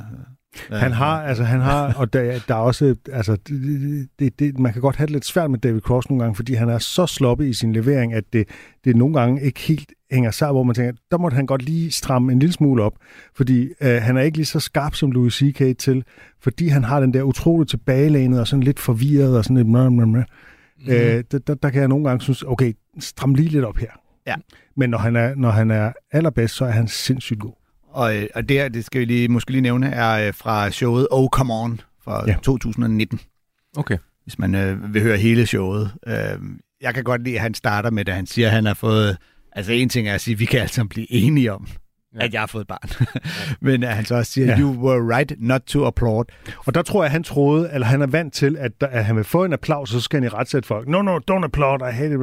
Han har, altså han har, og der, der er også, altså det, det, det, man kan godt have det lidt svært med David Cross nogle gange, fordi han er så sloppy i sin levering, at det, det nogle gange ikke helt hænger sammen, hvor man tænker, der måtte han godt lige stramme en lille smule op, fordi øh, han er ikke lige så skarp som Louis C.K. til, fordi han har den der utroligt tilbagelænet og sådan lidt forvirret og sådan lidt. Mm. Øh, der, der, der kan jeg nogle gange synes, okay, stram lige lidt op her. Ja. Men når han er, når han er allerbedst, så er han sindssygt god. Og, øh, og det her, det skal vi lige, måske lige nævne, er øh, fra showet Oh Come On fra Ja. ja. 2019, Okay. hvis man øh, vil høre hele showet. Øh, jeg kan godt lide, at han starter med, at han siger, at han har fået... Altså en ting er at sige, at vi kan sammen blive enige om, Ja. at jeg har fået et barn. Men at han så også siger, Ja. you were right not to applaud. Og der tror jeg, han troede, eller han er vant til, at, der, at han vil få en applaus, så skal han i retsætte folk. No, no, don't applaud, I hate it.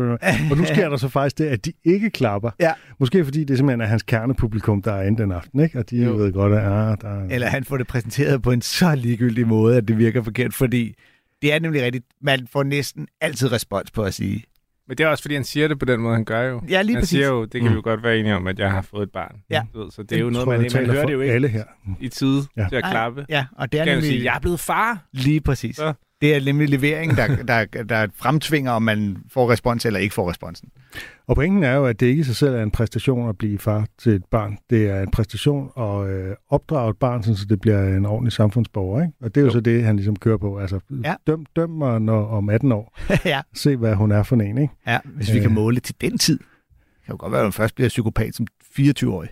Og nu sker der så faktisk det, at de ikke klapper. Ja. Måske fordi det simpelthen er hans kernepublikum, der er inde den aften, ikke? Og de jo. Jo. ved godt, at ah, der er... Eller han får det præsenteret på en så ligegyldig måde, at det virker forkert, fordi det er nemlig rigtigt. Man får næsten altid respons på at sige, Men det er også, fordi han siger det på den måde, han gør jo. ja, lige han præcis. siger jo, det kan Mm. vi jo godt være enige om, at jeg har fået et barn. Ja. Du ved, så det er jo noget, tror, man, man hører det jo ikke alle her. i tide Ja. til at klappe. Ja, og det er Kan jo nemlig... sige, jeg er blevet far. Lige præcis. Så. Det er nemlig levering, der, der, der fremtvinger, om man får respons eller ikke får responsen. Og pointen er jo, at det ikke i sig selv er en præstation at blive far til et barn. Det er en præstation at øh, opdrage et barn, så det bliver en ordentlig samfundsborger. Ikke? Og det er jo, jo så det, han ligesom kører på. Altså, Ja. døm, døm mig når, om 18 år. ja. Se, hvad hun er for en. Ikke? ja, hvis vi Øh. kan måle til den tid. Det kan jo godt være, at man først bliver psykopat som 24-årig,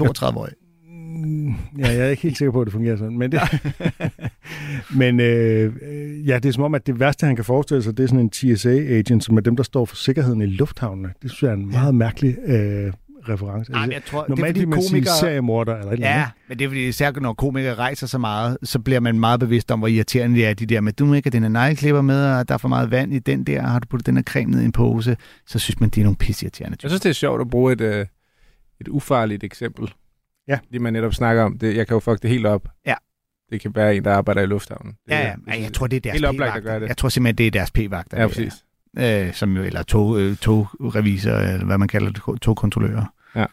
32-årig. Mm, Ja, jeg er ikke helt sikker på, at det fungerer sådan. Men, det, men øh, øh, ja, det er som om, at det værste, han kan forestille sig, det er sådan en TSA-agent, som er dem, der står for sikkerheden i lufthavnene. Det synes jeg er en meget mærkelig øh, reference. Nej, men jeg tror, Normalt det er man fordi sige komikere... seriemorder eller et eller Ja, andet. men det er fordi, især når komikere rejser så meget, så bliver man meget bevidst om, hvor irriterende det er, de der med, du må ikke have den her negleklipper med, og der er for meget vand i den der, har du puttet den her creme ned i en pose, så synes man, de er nogle pisseirriterende Jeg synes, det er sjovt at bruge et, øh, et ufarligt eksempel. Ja. Fordi man netop snakker om det. Jeg kan jo fuck det helt op. Ja. Det kan være en, der arbejder i lufthavnen. Det, Ja, ja, jeg tror, det er deres Helt oplagt at gøre det. Jeg tror simpelthen, det er deres p-vagter. Ja, præcis. øh, som jo, eller tog, øh, togrevisorer, eller hvad man kalder det, togkontrollører. Ja.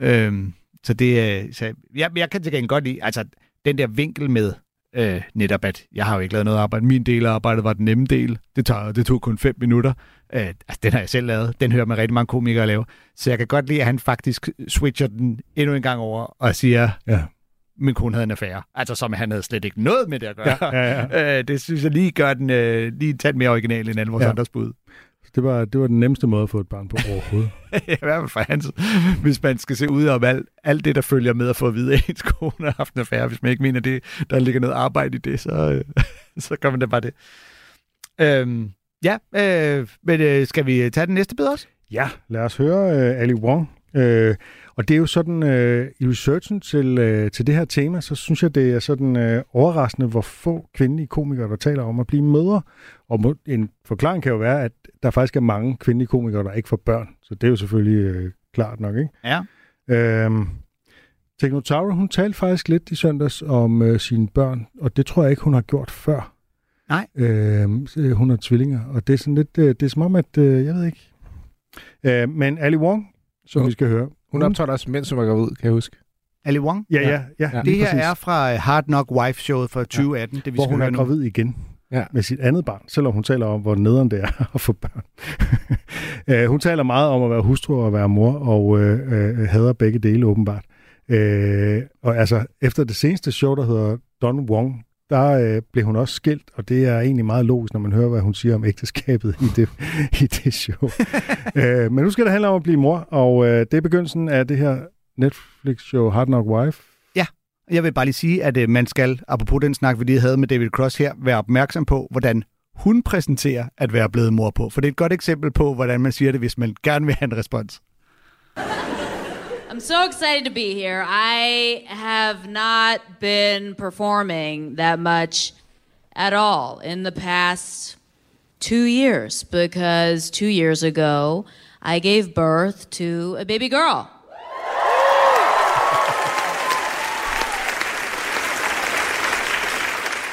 Øhm, så det er, så jeg, jeg kan til gengæld godt lide, altså den der vinkel med øh, netop, at jeg har jo ikke lavet noget arbejde. Min del af arbejdet var den nemme del. Det, tager, det tog kun fem minutter. Øh, altså, den har jeg selv lavet. Den hører man rigtig mange komikere lave. Så jeg kan godt lide, at han faktisk switcher den endnu en gang over og siger, Ja. Min kone havde en affære. Altså, som han havde slet ikke noget med det at gøre. Ja, ja, ja. Øh, det synes jeg lige gør den øh, lige tæt mere original end alle vores Ja. andres bud. Det var, det var den nemmeste måde at få et barn på overhovedet. I hvert fald for hans, hvis man skal se ud om alt, alt det, der følger med at få at vide, at ens kone har haft en affære. Hvis man ikke mener det, der ligger noget arbejde i det, så, øh, så gør man da bare det. Øhm, ja, øh, men øh, skal vi tage den næste bid også? Ja, lad os høre uh, Ali Wong. Uh, og det er jo sådan, uh, i researchen til, uh, til det her tema, så synes jeg, det er sådan uh, overraskende, hvor få kvindelige komikere, der taler om at blive mødre. Og må, en forklaring kan jo være, at der faktisk er mange kvindelige komikere, der ikke får børn. Så det er jo selvfølgelig uh, klart nok, ikke? Ja. Uh, Technotaro, hun talte faktisk lidt i søndags om uh, sine børn, og det tror jeg ikke, hun har gjort før. Nej. Uh, hun har tvillinger, og det er sådan lidt, uh, det er som om, at, uh, jeg ved ikke. Uh, men Ali Wong, som Jo. vi skal høre. Hun optrådte også, mens hun var gravid, kan jeg huske. Ali Wong? Ja, ja, ja. Ja. Det her præcis. er fra øh, Hard Knock Wife-showet fra 2018, det vi hvor skal hun er nu. gravid igen Ja. med sit andet barn, selvom hun taler om, hvor nederen det er at få børn. Øh, hun taler meget om at være hustru og at være mor, og øh, øh, hader begge dele åbenbart. Øh, og altså, efter det seneste show, der hedder Don Wong, der øh, blev hun også skilt, og det er egentlig meget logisk, når man hører, hvad hun siger om ægteskabet i det, i det show. øh, men nu skal det handle om at blive mor, og øh, det er begyndelsen af det her Netflix-show Hard Knock Wife. Jeg vil bare lige sige, at øh, man skal, apropos den snak, vi lige havde med David Cross her, være opmærksom på, hvordan hun præsenterer at være blevet mor på. For det er et godt eksempel på, hvordan man siger det, hvis man gerne vil have en respons. I'm so excited to be here. I have not been performing that much at all in the past two years because two years ago I gave birth to a baby girl.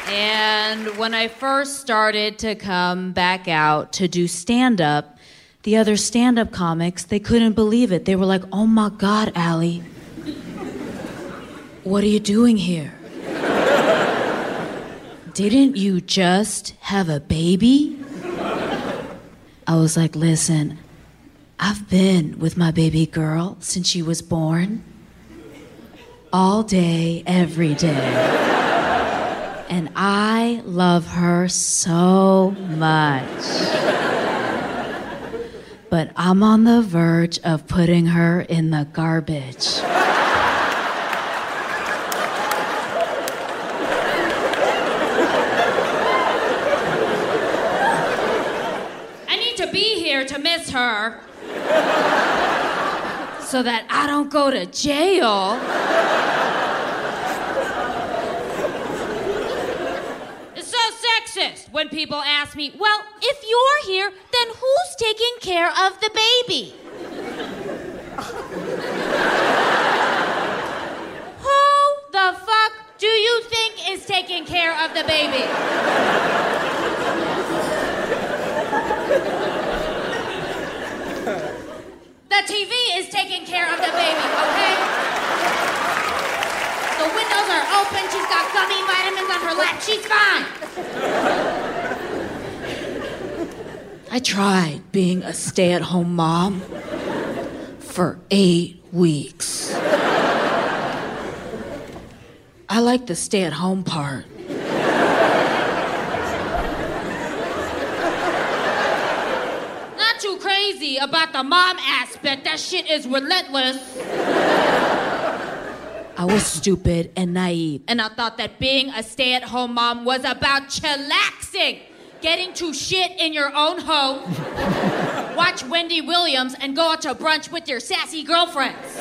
And when I first started to come back out to do stand up, the other stand up comics, they couldn't believe it. They were like, oh my God, Allie, what are you doing here? Didn't you just have a baby? I was like, listen, I've been with my baby girl since she was born. All day, every day. And I love her so much. But I'm on the verge of putting her in the garbage. I need to be here to miss her so that I don't go to jail. It's so sexist when people ask me, well, if you're here, then who's taking care of the baby? Who the fuck do you think is taking care of the baby? The TV is taking care of the baby, okay? The windows are open. She's got gummy vitamins on her lap. She's fine. I tried being a stay at home mom for eight weeks. I like the stay at home part. Not too crazy about the mom aspect. That shit is relentless. I was stupid and naive, and I thought that being a stay at home mom was about chillaxing, getting to shit in your own home, watch Wendy Williams, and go out to brunch with your sassy girlfriends.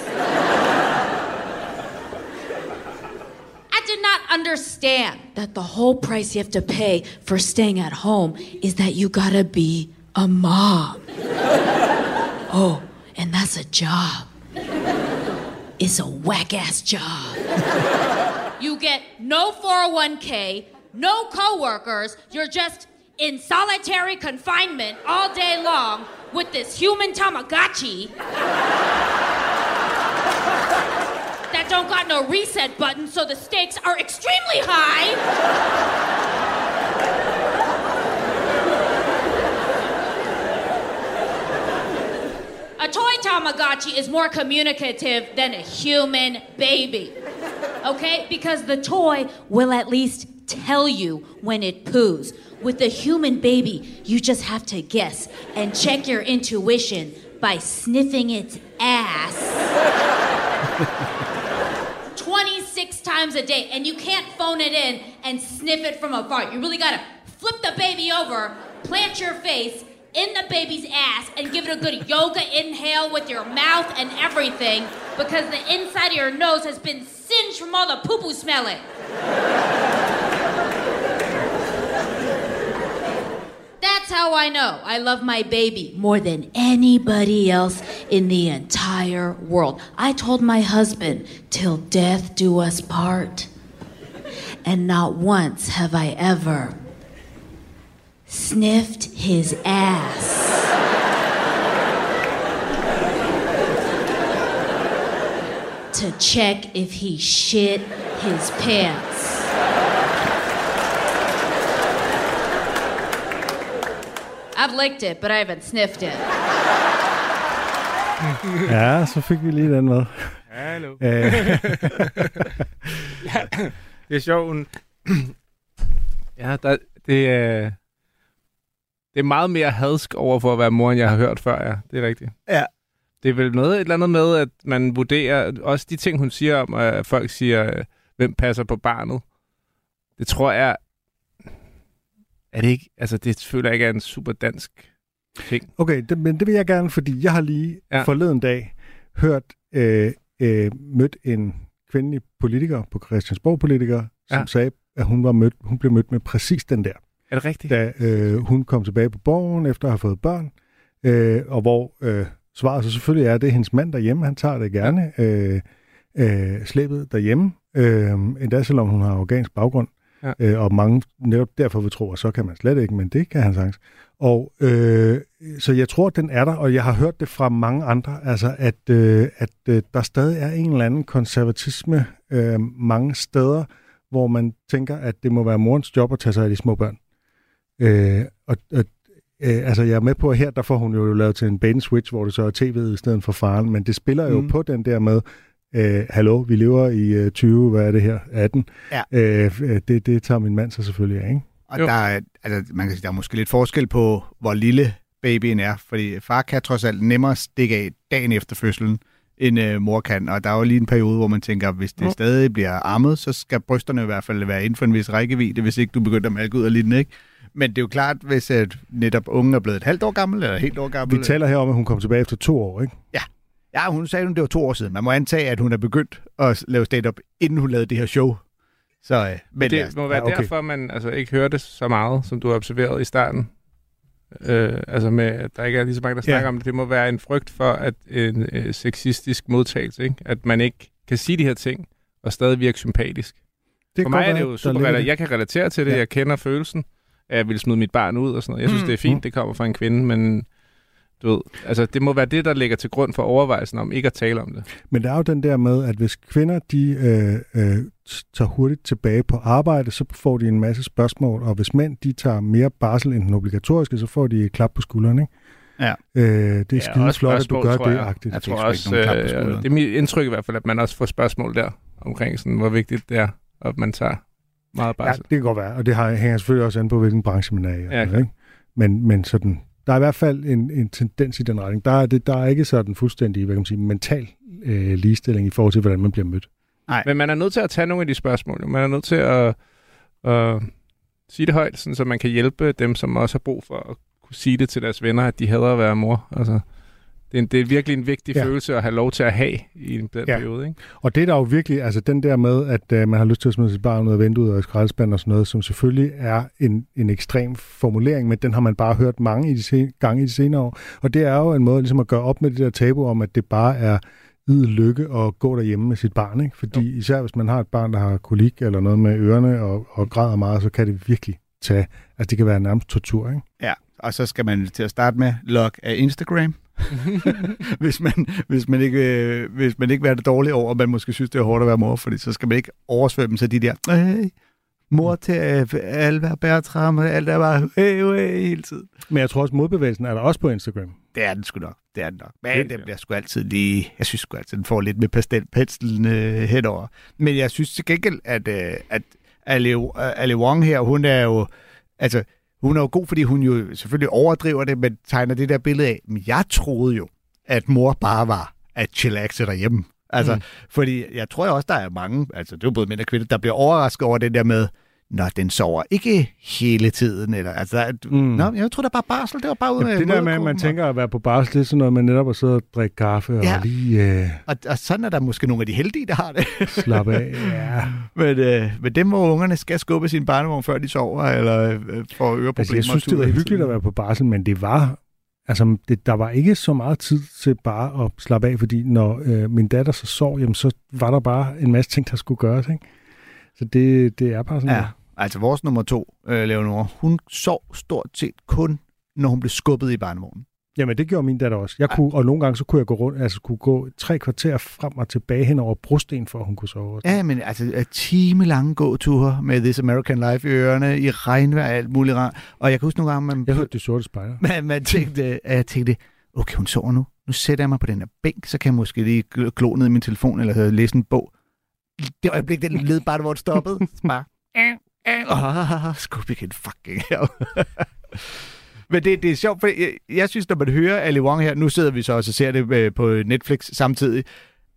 I did not understand that the whole price you have to pay for staying at home is that you gotta be a mom. oh, and that's a job. It's a whack ass job. you get no 401k, no coworkers, you're just in solitary confinement all day long with this human Tamagotchi that don't got no reset button, so the stakes are extremely high. A toy Tamagotchi is more communicative than a human baby. Okay? Because the toy will at least tell you when it poos. With a human baby, you just have to guess and check your intuition by sniffing its ass 26 times a day. And you can't phone it in and sniff it from afar. You really gotta flip the baby over, plant your face in the baby's ass, and give it a good yoga inhale with your mouth and everything because the inside of your nose has been singed from all the poo poo smelling. That's how I know I love my baby more than anybody else in the entire world. I told my husband, till death do us part. And not once have I ever sniffed his ass. to check if he shit his pants. I've licked it, but I haven't sniffed it. Ja, så fik vi lige den med. Hallo. Øh, Det er sjovt. hun- ja, der, det er... Det er meget mere hadsk over for at være mor, end jeg har hørt før, ja. Det er rigtigt. Ja. Det er vel noget et eller andet med, at man vurderer... Også de ting, hun siger om, at folk siger, øh, hvem passer på barnet. Det tror jeg... Er det ikke... Altså, det føler jeg ikke er en super dansk ting. Okay, det, men det vil jeg gerne, fordi jeg har lige Ja. forleden dag hørt, øh, øh, mødt en kvindelig politiker på Christiansborg politiker, som ja. sagde, at hun, var mødt, hun blev mødt med præcis den der, Er det rigtigt? da øh, hun kom tilbage på borgen efter at have fået børn, øh, og hvor øh, svaret så selvfølgelig er, at det er hendes mand derhjemme, han tager det gerne, øh, øh, slæbet derhjemme, øh, endda selvom hun har afghansk baggrund, Ja. øh, og mange netop derfor vil tro, at så kan man slet ikke, men det kan han sagtens. Og øh, så jeg tror, den er der, og jeg har hørt det fra mange andre, altså at, øh, at øh, der stadig er en eller anden konservatisme øh, mange steder, hvor man tænker, at det må være morens job at tage sig af de små børn. Øh, og, og øh, altså jeg er med på, at her der får hun jo lavet til en and switch, hvor det så er tv'et i stedet for faren, men det spiller jo mm. på den der med, øh, hallo, vi lever i øh, 20, hvad er det her, 18. Ja. Øh, øh, det, det tager min mand så selvfølgelig af, ikke? Og Jo. der er, altså, man kan sige, der er måske lidt forskel på, hvor lille babyen er, fordi far kan trods alt nemmere stikke af dagen efter fødslen, end øh, mor kan. Og der er jo lige en periode, hvor man tænker, hvis det Jo. stadig bliver ammet, så skal brysterne i hvert fald være inden for en vis rækkevidde, hvis ikke du begynder at mælke ud af lignende, ikke? Men det er jo klart, hvis at netop ungen er blevet et halvt år gammel, eller et helt år gammel. Vi taler her om, at hun kom tilbage efter to år, ikke? Ja, hun sagde, at det var to år siden. Man må antage, at hun er begyndt at lave stand-up, inden hun lavede det her show. Så, øh, men det ja, må være ja, okay. derfor, man altså, ikke hørte så meget, som du har observeret i starten. Øh, altså med, at der ikke er lige så mange, der Ja. snakker om det. Det må være en frygt for at en øh, sexistisk modtagelse, ikke? At man ikke kan sige de her ting, og stadig virke sympatisk. Det For mig er det jo super ligger rela- det. Jeg kan relatere til det. Ja. Jeg kender følelsen af, at jeg vil smide mit barn ud og sådan noget. Jeg synes, Mm. det er fint, Mm. det kommer fra en kvinde, men du ved, altså, det må være det, der ligger til grund for overvejelsen om ikke at tale om det. Men der er jo den der med, at hvis kvinder de øh, øh, tager hurtigt tilbage på arbejde, så får de en masse spørgsmål, og hvis mænd de tager mere barsel end den obligatoriske, så får de et klap på skulderen, ikke? Ja. Øh, det er Ja, skide også flot, at du gør det, jeg. agtigt. Jeg tror ikke også, øh, skulderen. det er mit indtryk i hvert fald, at man også får spørgsmål der omkring, sådan, hvor vigtigt det er, at man tager meget Ja, barsel. det kan godt være, og det har, hænger selvfølgelig også an på, hvilken branche man er i. Ja, Ja, ikke? Men, men sådan, der er i hvert fald en, en tendens i den retning. Der er, det, der er ikke sådan fuldstændig hvad kan man sige, mental øh, ligestilling i forhold til, hvordan man bliver mødt. Men man er nødt til at tage nogle af de spørgsmål. Man er nødt til at, at sige det højt, sådan, så man kan hjælpe dem, som også har brug for at kunne sige det til deres venner, at de hader at være mor. Altså, det, er, en- det er virkelig en vigtig ja. Følelse at have lov til at have i en den Ja. periode. Ikke? Og det er der jo virkelig, altså den der med, at øh, man har lyst til at smide sit barn ud af vinduet og i skraldespanden og sådan noget, som selvfølgelig er en, en ekstrem formulering, men den har man bare hørt mange i de sen, gange i de senere år. Og det er jo en måde ligesom at gøre op med det der tabu om, at det bare er id lykke at gå derhjemme med sit barn. Ikke? Fordi jo. især hvis man har et barn, der har kolik eller noget med ørerne og, og græder meget, så kan det virkelig tage, altså det kan være nærmest tortur. Ikke? Ja, og så skal man til at starte med log af Instagram. hvis, man, hvis, man ikke, øh, hvis man ikke vil have det dårligt over, og man måske synes, det er hårdt at være mor, fordi så skal man ikke oversvømme sig de der, hey, mor til øh, Alva Bertram, og alt er bare hey, hey, hele tiden. Men jeg tror også, modbevægelsen er der også på Instagram. Det er den sgu nok. Det er den nok. Men Det- det bliver sgu altid lige... Jeg synes sgu altid, den får lidt med pastelpenslen øh, henover. Men jeg synes til gengæld, at, øh, at Ali, Ali Wong her, hun er jo... Altså, hun er jo god, fordi hun jo selvfølgelig overdriver det, men tegner det der billede af. Men jeg troede jo, at mor bare var at chillaxe derhjemme. Altså, mm. fordi jeg tror også, der er mange, altså det er jo både mænd og kvinder, der bliver overrasket over det der med, Nå, den sover ikke hele tiden. Eller, altså, mm. Nå, jeg tror, der er bare barsel. Det var bare ud af Det der med, at man tænker at være på barsel, det er sådan noget, man netop at sidde og drikke kaffe ja. og lige... Øh, og, og sådan er der måske nogle af de heldige, der har det. slappe af, ja. Men, øh, men dem, hvor ungerne skal skubbe sin barnevogn, før de sover, eller øh, får øreproblemer. Altså, jeg synes, det var hyggeligt at være på barsel, men det var Altså, det, der var ikke så meget tid til bare at slappe af, fordi når øh, min datter så sov, jamen, så var der bare en masse ting, der skulle gøres. Ikke? Så det, det er bare sådan, ja. Altså vores nummer to, øh, Leonore, hun sov stort set kun, når hun blev skubbet i barnevognen. Jamen, det gjorde min datter også. Jeg kunne, og nogle gange så kunne jeg gå rundt, altså kunne gå tre kvarter frem og tilbage hen over brosten, for at hun kunne sove. Ja, men altså time lange gåture med This American Life i ørerne, i regnvejr alt muligt rart. Og jeg kan huske nogle gange, man... Jeg hørte de sorte spejler. Man, man tænkte, at jeg tænkte, okay, hun sover nu. Nu sætter jeg mig på den her bænk, så kan jeg måske lige glo ned i min telefon, eller læse en bog. Det øjeblik, den led bare, hvor det stoppede. bare, Oh, Scooby Kid fucking hell. Men det, det er sjovt, for jeg, jeg synes, når man hører Ali Wong her, nu sidder vi så også og ser det øh, på Netflix samtidig,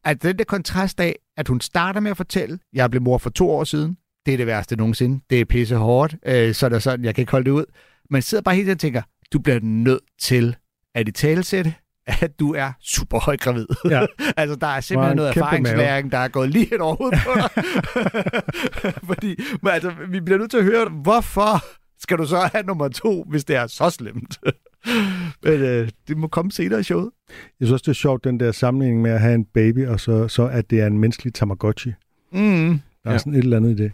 at den der kontrast af, at hun starter med at fortælle, jeg blev mor for to år siden, det er det værste nogensinde, det er pisse hårdt, øh, så er sådan, jeg kan ikke holde det ud. Man sidder bare helt og tænker, du bliver nødt til at i talesætte, at du er super høj gravid. Ja. altså, der er simpelthen noget erfaringslæring, der er gået lige et overhovedet på dig. Fordi, men altså, vi bliver nødt til at høre, hvorfor skal du så have nummer to, hvis det er så slemt? Men øh, det må komme senere i showet. Jeg synes også, det er sjovt, den der sammenligning med at have en baby, og så, så at det er en menneskelig Tamagotchi. Mm. Der er ja. sådan et eller andet i det.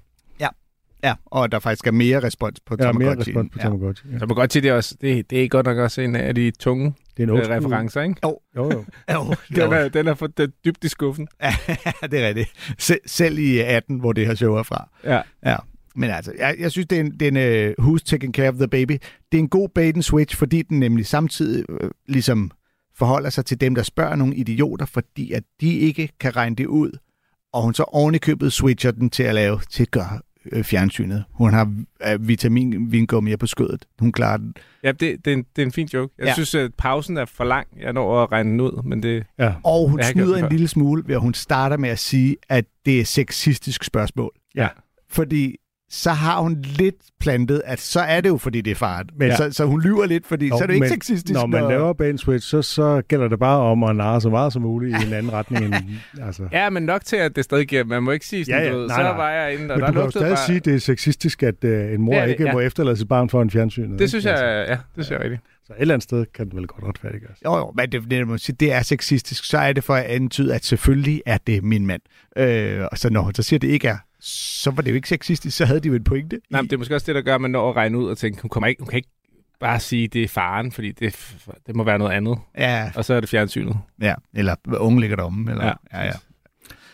Ja, ja og der faktisk er mere respons på Tamagotchi. Ja, mere respons på Tamagotchi. Ja. Tamagotchi, det er, også, det, det er godt nok også en af de tunge det er en referencer, ikke? Jo. Jo, jo. jo. den, er, den er for den dybt i skuffen. ja, det er rigtigt. Sel, selv i 18, hvor det her show er fra. Ja. ja. Men altså, jeg, jeg synes, det er en, det er en uh, Who's Taking Care of the Baby. Det er en god bait and switch, fordi den nemlig samtidig uh, ligesom forholder sig til dem, der spørger nogle idioter, fordi at de ikke kan regne det ud. Og hun så ovenikøbet switcher den til at lave, til at gøre øh, fjernsynet. Hun har øh, vitamin-vingummi på skødet. Hun klarer den. Ja, det, det, er, en, det er en fin joke. Jeg ja. synes, at pausen er for lang. Jeg når at regne den ud, men det... Ja. Og hun snyder en lille smule, ved at hun starter med at sige, at det er sexistisk spørgsmål. Ja. Fordi så har hun lidt plantet, at så er det jo, fordi det er fart. Men ja. så, så hun lyver lidt, fordi Nå, så er det ikke men, sexistisk. Når man når... laver bane switch, så, så gælder det bare om at narre så meget som muligt i en anden retning. End, altså. Ja, men nok til, at det stadig giver. Man må ikke sige sådan, ja, ja, nej, nej. så var jeg inde, og men der du kan jo stadig bare... sige, at det er sexistisk, at uh, en mor ja, ikke ja. må efterlade sit barn for en fjernsyn. Det ikke? synes jeg, altså. ja, det synes jeg rigtigt. Så et eller andet sted kan det vel godt retfærdiggøres. Jo, jo, men det, det, det, det er sexistisk, så er det for at antyde, at selvfølgelig er det min mand. Øh, og så når hun så siger, at det ikke er, så var det jo ikke sexistisk, så havde de jo en pointe. Nej, men det er måske også det, der gør, at man når at regne ud og tænke, hun, kommer ikke, hun kan ikke bare sige, at det er faren, fordi det, det må være noget andet. Ja. Og så er det fjernsynet. Ja, eller unge ligger deromme. Eller, ja. ja, ja.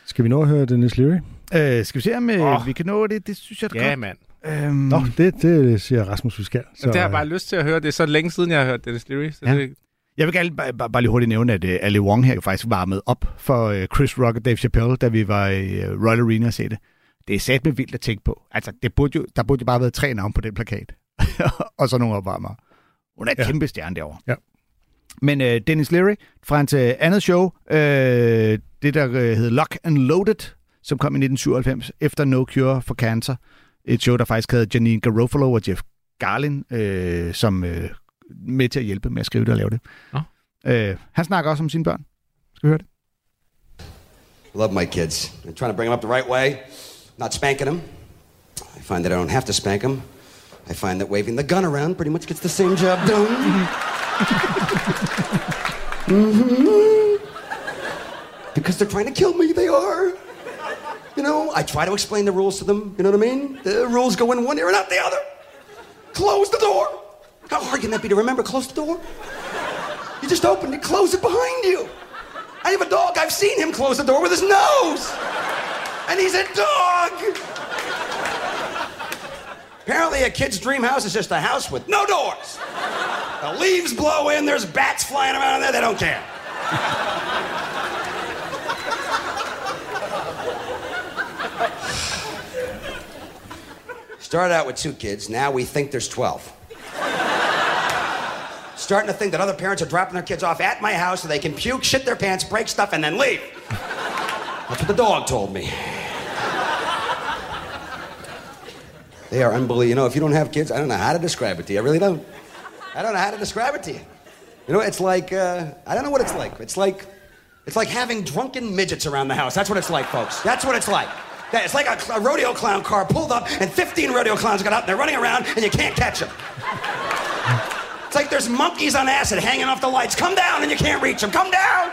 Skal vi nå at høre Dennis Leary? Øh, skal vi se, om oh. vi kan nå det? Det synes jeg, det Ja, mand. Øhm... Nå, det, det siger Rasmus, vi skal. Så, det har jeg bare lyst til at høre. Det er så længe siden, jeg har hørt Dennis Leary. Så ja. det... Jeg vil gerne bare, bare, bare lige hurtigt nævne, at uh, Ali Wong her faktisk varmet op for uh, Chris Rock og Dave Chappelle, da vi var i uh, Royal Arena og se det. Det er sat med vildt at tænke på. Altså, det burde jo, der burde jo bare have været tre navne på den plakat. og så nogle opvarmere. Hun er et ja. kæmpe stjerne derovre. Ja. Men uh, Dennis Leary fra hans andet show, uh, det der uh, hed Lock and Loaded, som kom i 1997 efter No Cure for Cancer. Et show, der faktisk havde Janine Garofalo og Jeff Garlin uh, som uh, med til at hjælpe med at skrive det og lave det. Oh. Uh, han snakker også om sine børn. Skal vi høre det? Love my kids. I'm trying to bring them up the right way. Not spanking them. I find that I don't have to spank them. I find that waving the gun around pretty much gets the same job done. mm-hmm. Because they're trying to kill me, they are. You know, I try to explain the rules to them, you know what I mean? The rules go in one ear and out the other. Close the door. How hard can that be to remember? Close the door. You just open it, close it behind you. I have a dog, I've seen him close the door with his nose and he's a dog. Apparently, a kid's dream house is just a house with no doors. The leaves blow in, there's bats flying around in there, they don't care. Started out with two kids, now we think there's 12. Starting to think that other parents are dropping their kids off at my house so they can puke, shit their pants, break stuff, and then leave. That's what the dog told me. They are unbelievable. You know, if you don't have kids, I don't know how to describe it to you. I really don't. I don't know how to describe it to you. You know, it's like uh, I don't know what it's like. It's like it's like having drunken midgets around the house. That's what it's like, folks. That's what it's like. It's like a, a rodeo clown car pulled up, and 15 rodeo clowns got out, and they're running around, and you can't catch them. It's like there's monkeys on acid hanging off the lights. Come down, and you can't reach them. Come down.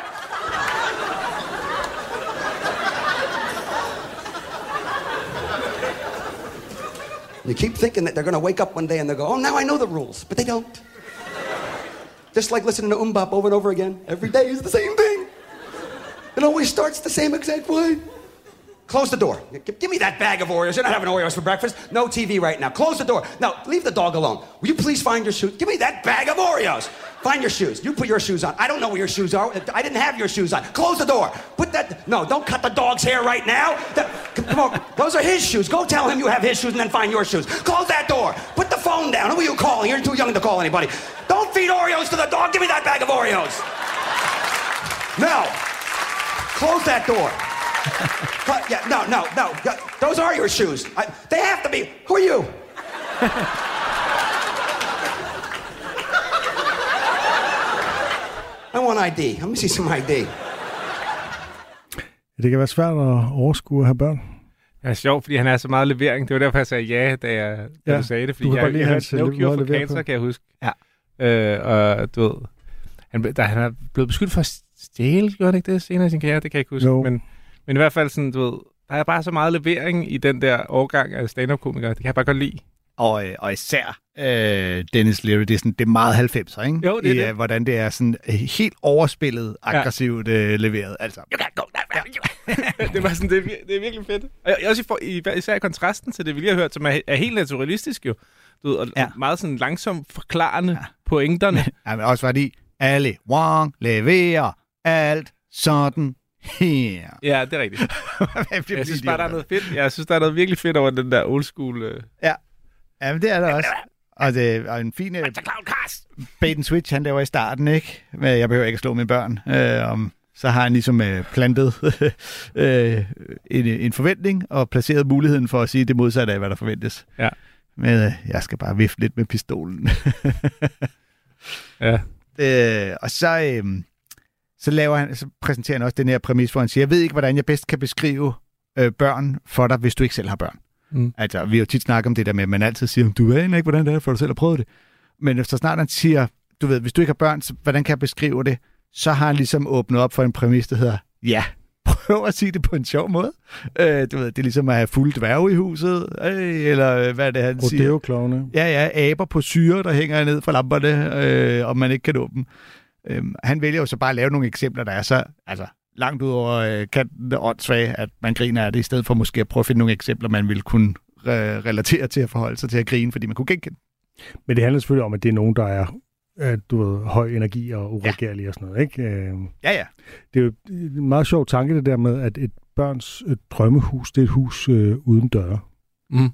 You keep thinking that they're going to wake up one day and they'll go, oh, now I know the rules. But they don't. Just like listening to Umbop over and over again. Every day is the same thing. It always starts the same exact way. Close the door. Give me that bag of Oreos. You're not having Oreos for breakfast. No TV right now. Close the door. Now, leave the dog alone. Will you please find your shoes? Give me that bag of Oreos. Find your shoes. You put your shoes on. I don't know where your shoes are. I didn't have your shoes on. Close the door. Put that. No, don't cut the dog's hair right now. That, come on. Those are his shoes. Go tell him you have his shoes and then find your shoes. Close that door. Put the phone down. Who are you calling? You're too young to call anybody. Don't feed Oreos to the dog. Give me that bag of Oreos. No. Close that door. Cut- yeah, no, no, no. Yeah, Those are your shoes. I, they have to be. Who are you? I want ID. Let me see some ID. Det kan være svært at overskue at have børn. Det er sjovt, fordi han er så meget levering. Det var derfor, jeg sagde ja, da, jeg, da Ja, du sagde det. Fordi du kan jeg, godt lide jeg hans No Cure at for Cancer, på. kan jeg huske. Ja. Øh, og du ved, han, da han er blevet beskyldt for at stjæle, gjorde han ikke det senere i sin karriere? Det kan jeg ikke huske. Jo. Men, men i hvert fald sådan, du ved, der er bare så meget levering i den der årgang af stand-up-komikere. Det kan jeg bare godt lide. Og, øh, og især øh, Dennis Leary, det er, sådan, det er meget 90'er, ikke? Jo, det er I, det. øh, hvordan det er sådan øh, helt overspillet, aggressivt øh, leveret. Altså, you can't go that way. det, var sådan, det, er, det er virkelig fedt. Og jeg- også i for, i, især i kontrasten til det, vi lige har hørt, som er, er helt naturalistisk jo. Du ved, og Ja. ja. meget sådan langsomt forklarende ja. pointerne. Ja, men også fordi Ali Wong leverer alt sådan her. Ja, det er rigtigt. Bliver Jeg synes bare, der er noget fedt. Jeg synes, der er noget virkelig fedt over den der old school... Øh. Ja, men det er der også. Og, det, og en fin øh, bait and switch, han laver i starten, ikke? Men jeg behøver ikke at slå mine børn. Øh, om, så har han ligesom øh, plantet øh, en, en forventning og placeret muligheden for at sige det modsatte af, hvad der forventes. Ja. Men øh, jeg skal bare vifte lidt med pistolen. Ja. øh, og så, øh, så, laver han, så præsenterer han også den her præmis, hvor han siger, jeg ved ikke, hvordan jeg bedst kan beskrive øh, børn for dig, hvis du ikke selv har børn. Mm. Altså, vi har jo tit snakket om det der med, at man altid siger, du aner ikke, hvordan det er, for du selv har prøvet det. Men så snart han siger, du ved, hvis du ikke har børn, så, hvordan kan jeg beskrive det? Så har han ligesom åbnet op for en præmis, der hedder, ja, prøv at sige det på en sjov måde. Øh, du ved, det er ligesom at have fuld dværge i huset, øh, eller øh, hvad er det, han siger? Rodeo-klovne. Ja, ja, aber på syre, der hænger ned fra lamperne, øh, og man ikke kan dem. Øhm, han vælger jo så bare at lave nogle eksempler, der er så altså, langt ud over øh, kanten af åndssvage, at man griner af det, i stedet for måske at prøve at finde nogle eksempler, man ville kunne øh, relatere til at forholde sig til at grine, fordi man kunne genkende. Men det handler selvfølgelig om, at det er nogen, der er øh, du ved, høj energi og uregerlige og sådan noget. Ikke? Øh, Ja, ja. det er jo en meget sjov tanke, det der med, at et børns øh, drømmehus, det er et hus øh, uden døre. Mm.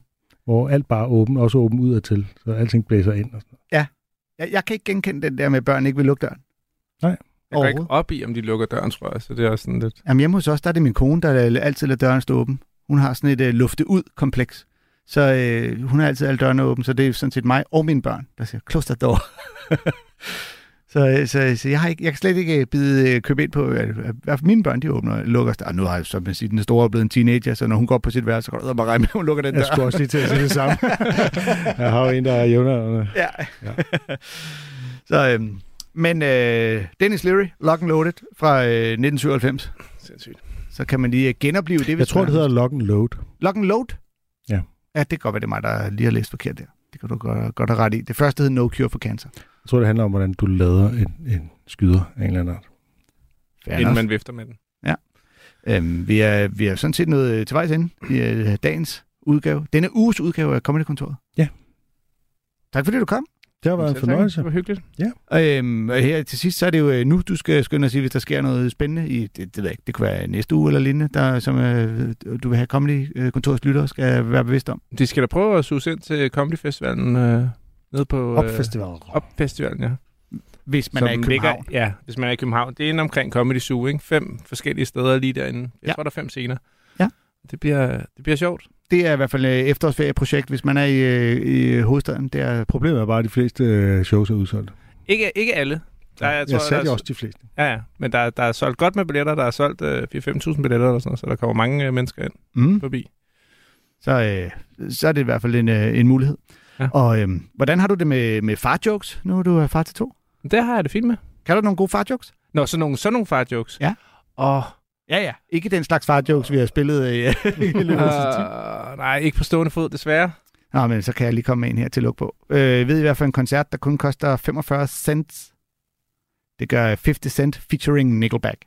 Hvor alt bare er åbent, også åbent udadtil, så alting blæser ind. Og sådan. noget. Jeg, jeg kan ikke genkende den der med, at børn ikke vil lukke døren. Jeg går ikke op i, om de lukker døren, tror jeg. Så det er også sådan lidt... Jamen hjemme hos os, der er det min kone, der altid lader døren stå åben. Hun har sådan et øh, lufte ud kompleks. Så øh, hun har altid alle dørene åbne, så det er sådan set mig og mine børn, der siger, close that door. så, øh, så, så jeg, har ikke, jeg kan slet ikke øh, bide øh, købe ind på, at, at, at, at mine børn, de åbner og lukker. Og nu har jeg så man sige, den store er blevet en teenager, så når hun går på sit værelse, så går der ud og bare med, hun lukker den Jeg dør. skulle også lige til at sige det samme. jeg har jo en, der er jævnaldrende. Ja. Ja. så, øhm, men øh, Dennis Leary, Lock and Loaded fra øh, 1997, Sindssygt. så kan man lige øh, genopleve det. Jeg hvis tror, man det hedder lock and load. Lock and Load? Ja. Ja, det kan godt være, det er mig, der lige har læst forkert der. Det kan du godt, godt have ret i. Det første hed No Cure for Cancer. Jeg tror, det handler om, hvordan du lader en, en skyder af en eller anden art. Fair Inden man vifter med den. Øhm, vi, er, vi er sådan set nået til vejs ende i øh, dagens udgave. Denne uges udgave af Comedy-kontoret. Ja. Tak fordi du kom. Det har været en fornøjelse. Det var hyggeligt. Og, øhm, og her til sidst, så er det jo øh, nu, du skal skynde dig sige, hvis der sker noget spændende i, det, det ved jeg ikke, det kunne være næste uge eller lignende, der, som øh, du vil have Comedy-kontorets lyttere skal være bevidst om. De skal da prøve at suge ind til Comedy Festivalen øh, nede på... Op øh, festival. Op Festivalen, ja. Hvis man Som er i København. Ligger, ja, hvis man er i København. Det er inde omkring Comedy Zoo, ikke? Fem forskellige steder lige derinde. Jeg Ja. tror, der er fem scener. Ja. Det bliver, det bliver sjovt. Det er i hvert fald et efterårsferieprojekt, hvis man er i, øh, i hovedstaden. Det er Problemet er bare, at de fleste øh, shows er udsolgt. Ikke, ikke alle. Der, er, Jeg, tror, jeg der sagde er, også de fleste. Ja, ja. Men der, der er solgt godt med billetter. Der er solgt øh, 4-5.000 billetter eller sådan noget, så der kommer mange øh, mennesker ind mm. forbi. så, øh, så er det i hvert fald en, øh, en mulighed. Ja. Og øh, hvordan har du det med, med far-jokes, nu er du er far til to? Det har jeg det fint med. Kan du nogle gode far-jokes? Nå, sådan nogle, sådan nogle far-jokes. Ja. Åh, Ja, ja. Ikke den slags far-jokes, vi har spillet øh, i løbet af uh, nej, ikke på stående fod, desværre. Nå, men så kan jeg lige komme med en her til at lukke på. Øh, jeg ved i hvert fald en koncert, der kun koster 45 cents. Det gør 50 Cent featuring Nickelback.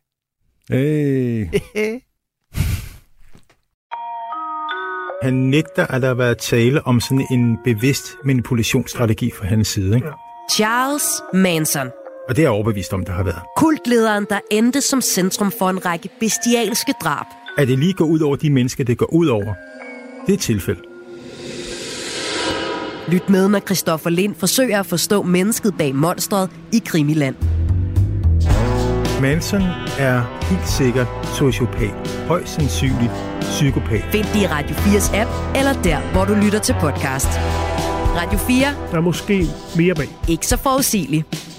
Hey. Han nægter, at der har været tale om sådan en bevidst manipulationsstrategi fra hans side. Ikke? Charles Manson. Og det er jeg overbevist om, der har været. Kultlederen, der endte som centrum for en række bestialske drab. At det lige går ud over de mennesker, det går ud over, det er et tilfælde. Lyt med, når Christoffer Lind forsøger at forstå mennesket bag monstret i Krimiland. Manson er helt sikkert sociopat. Højst sandsynligt psykopat. Find det i Radio 4's app, eller der, hvor du lytter til podcast. Radio 4. Der er måske mere bag. Ikke så forudsigeligt.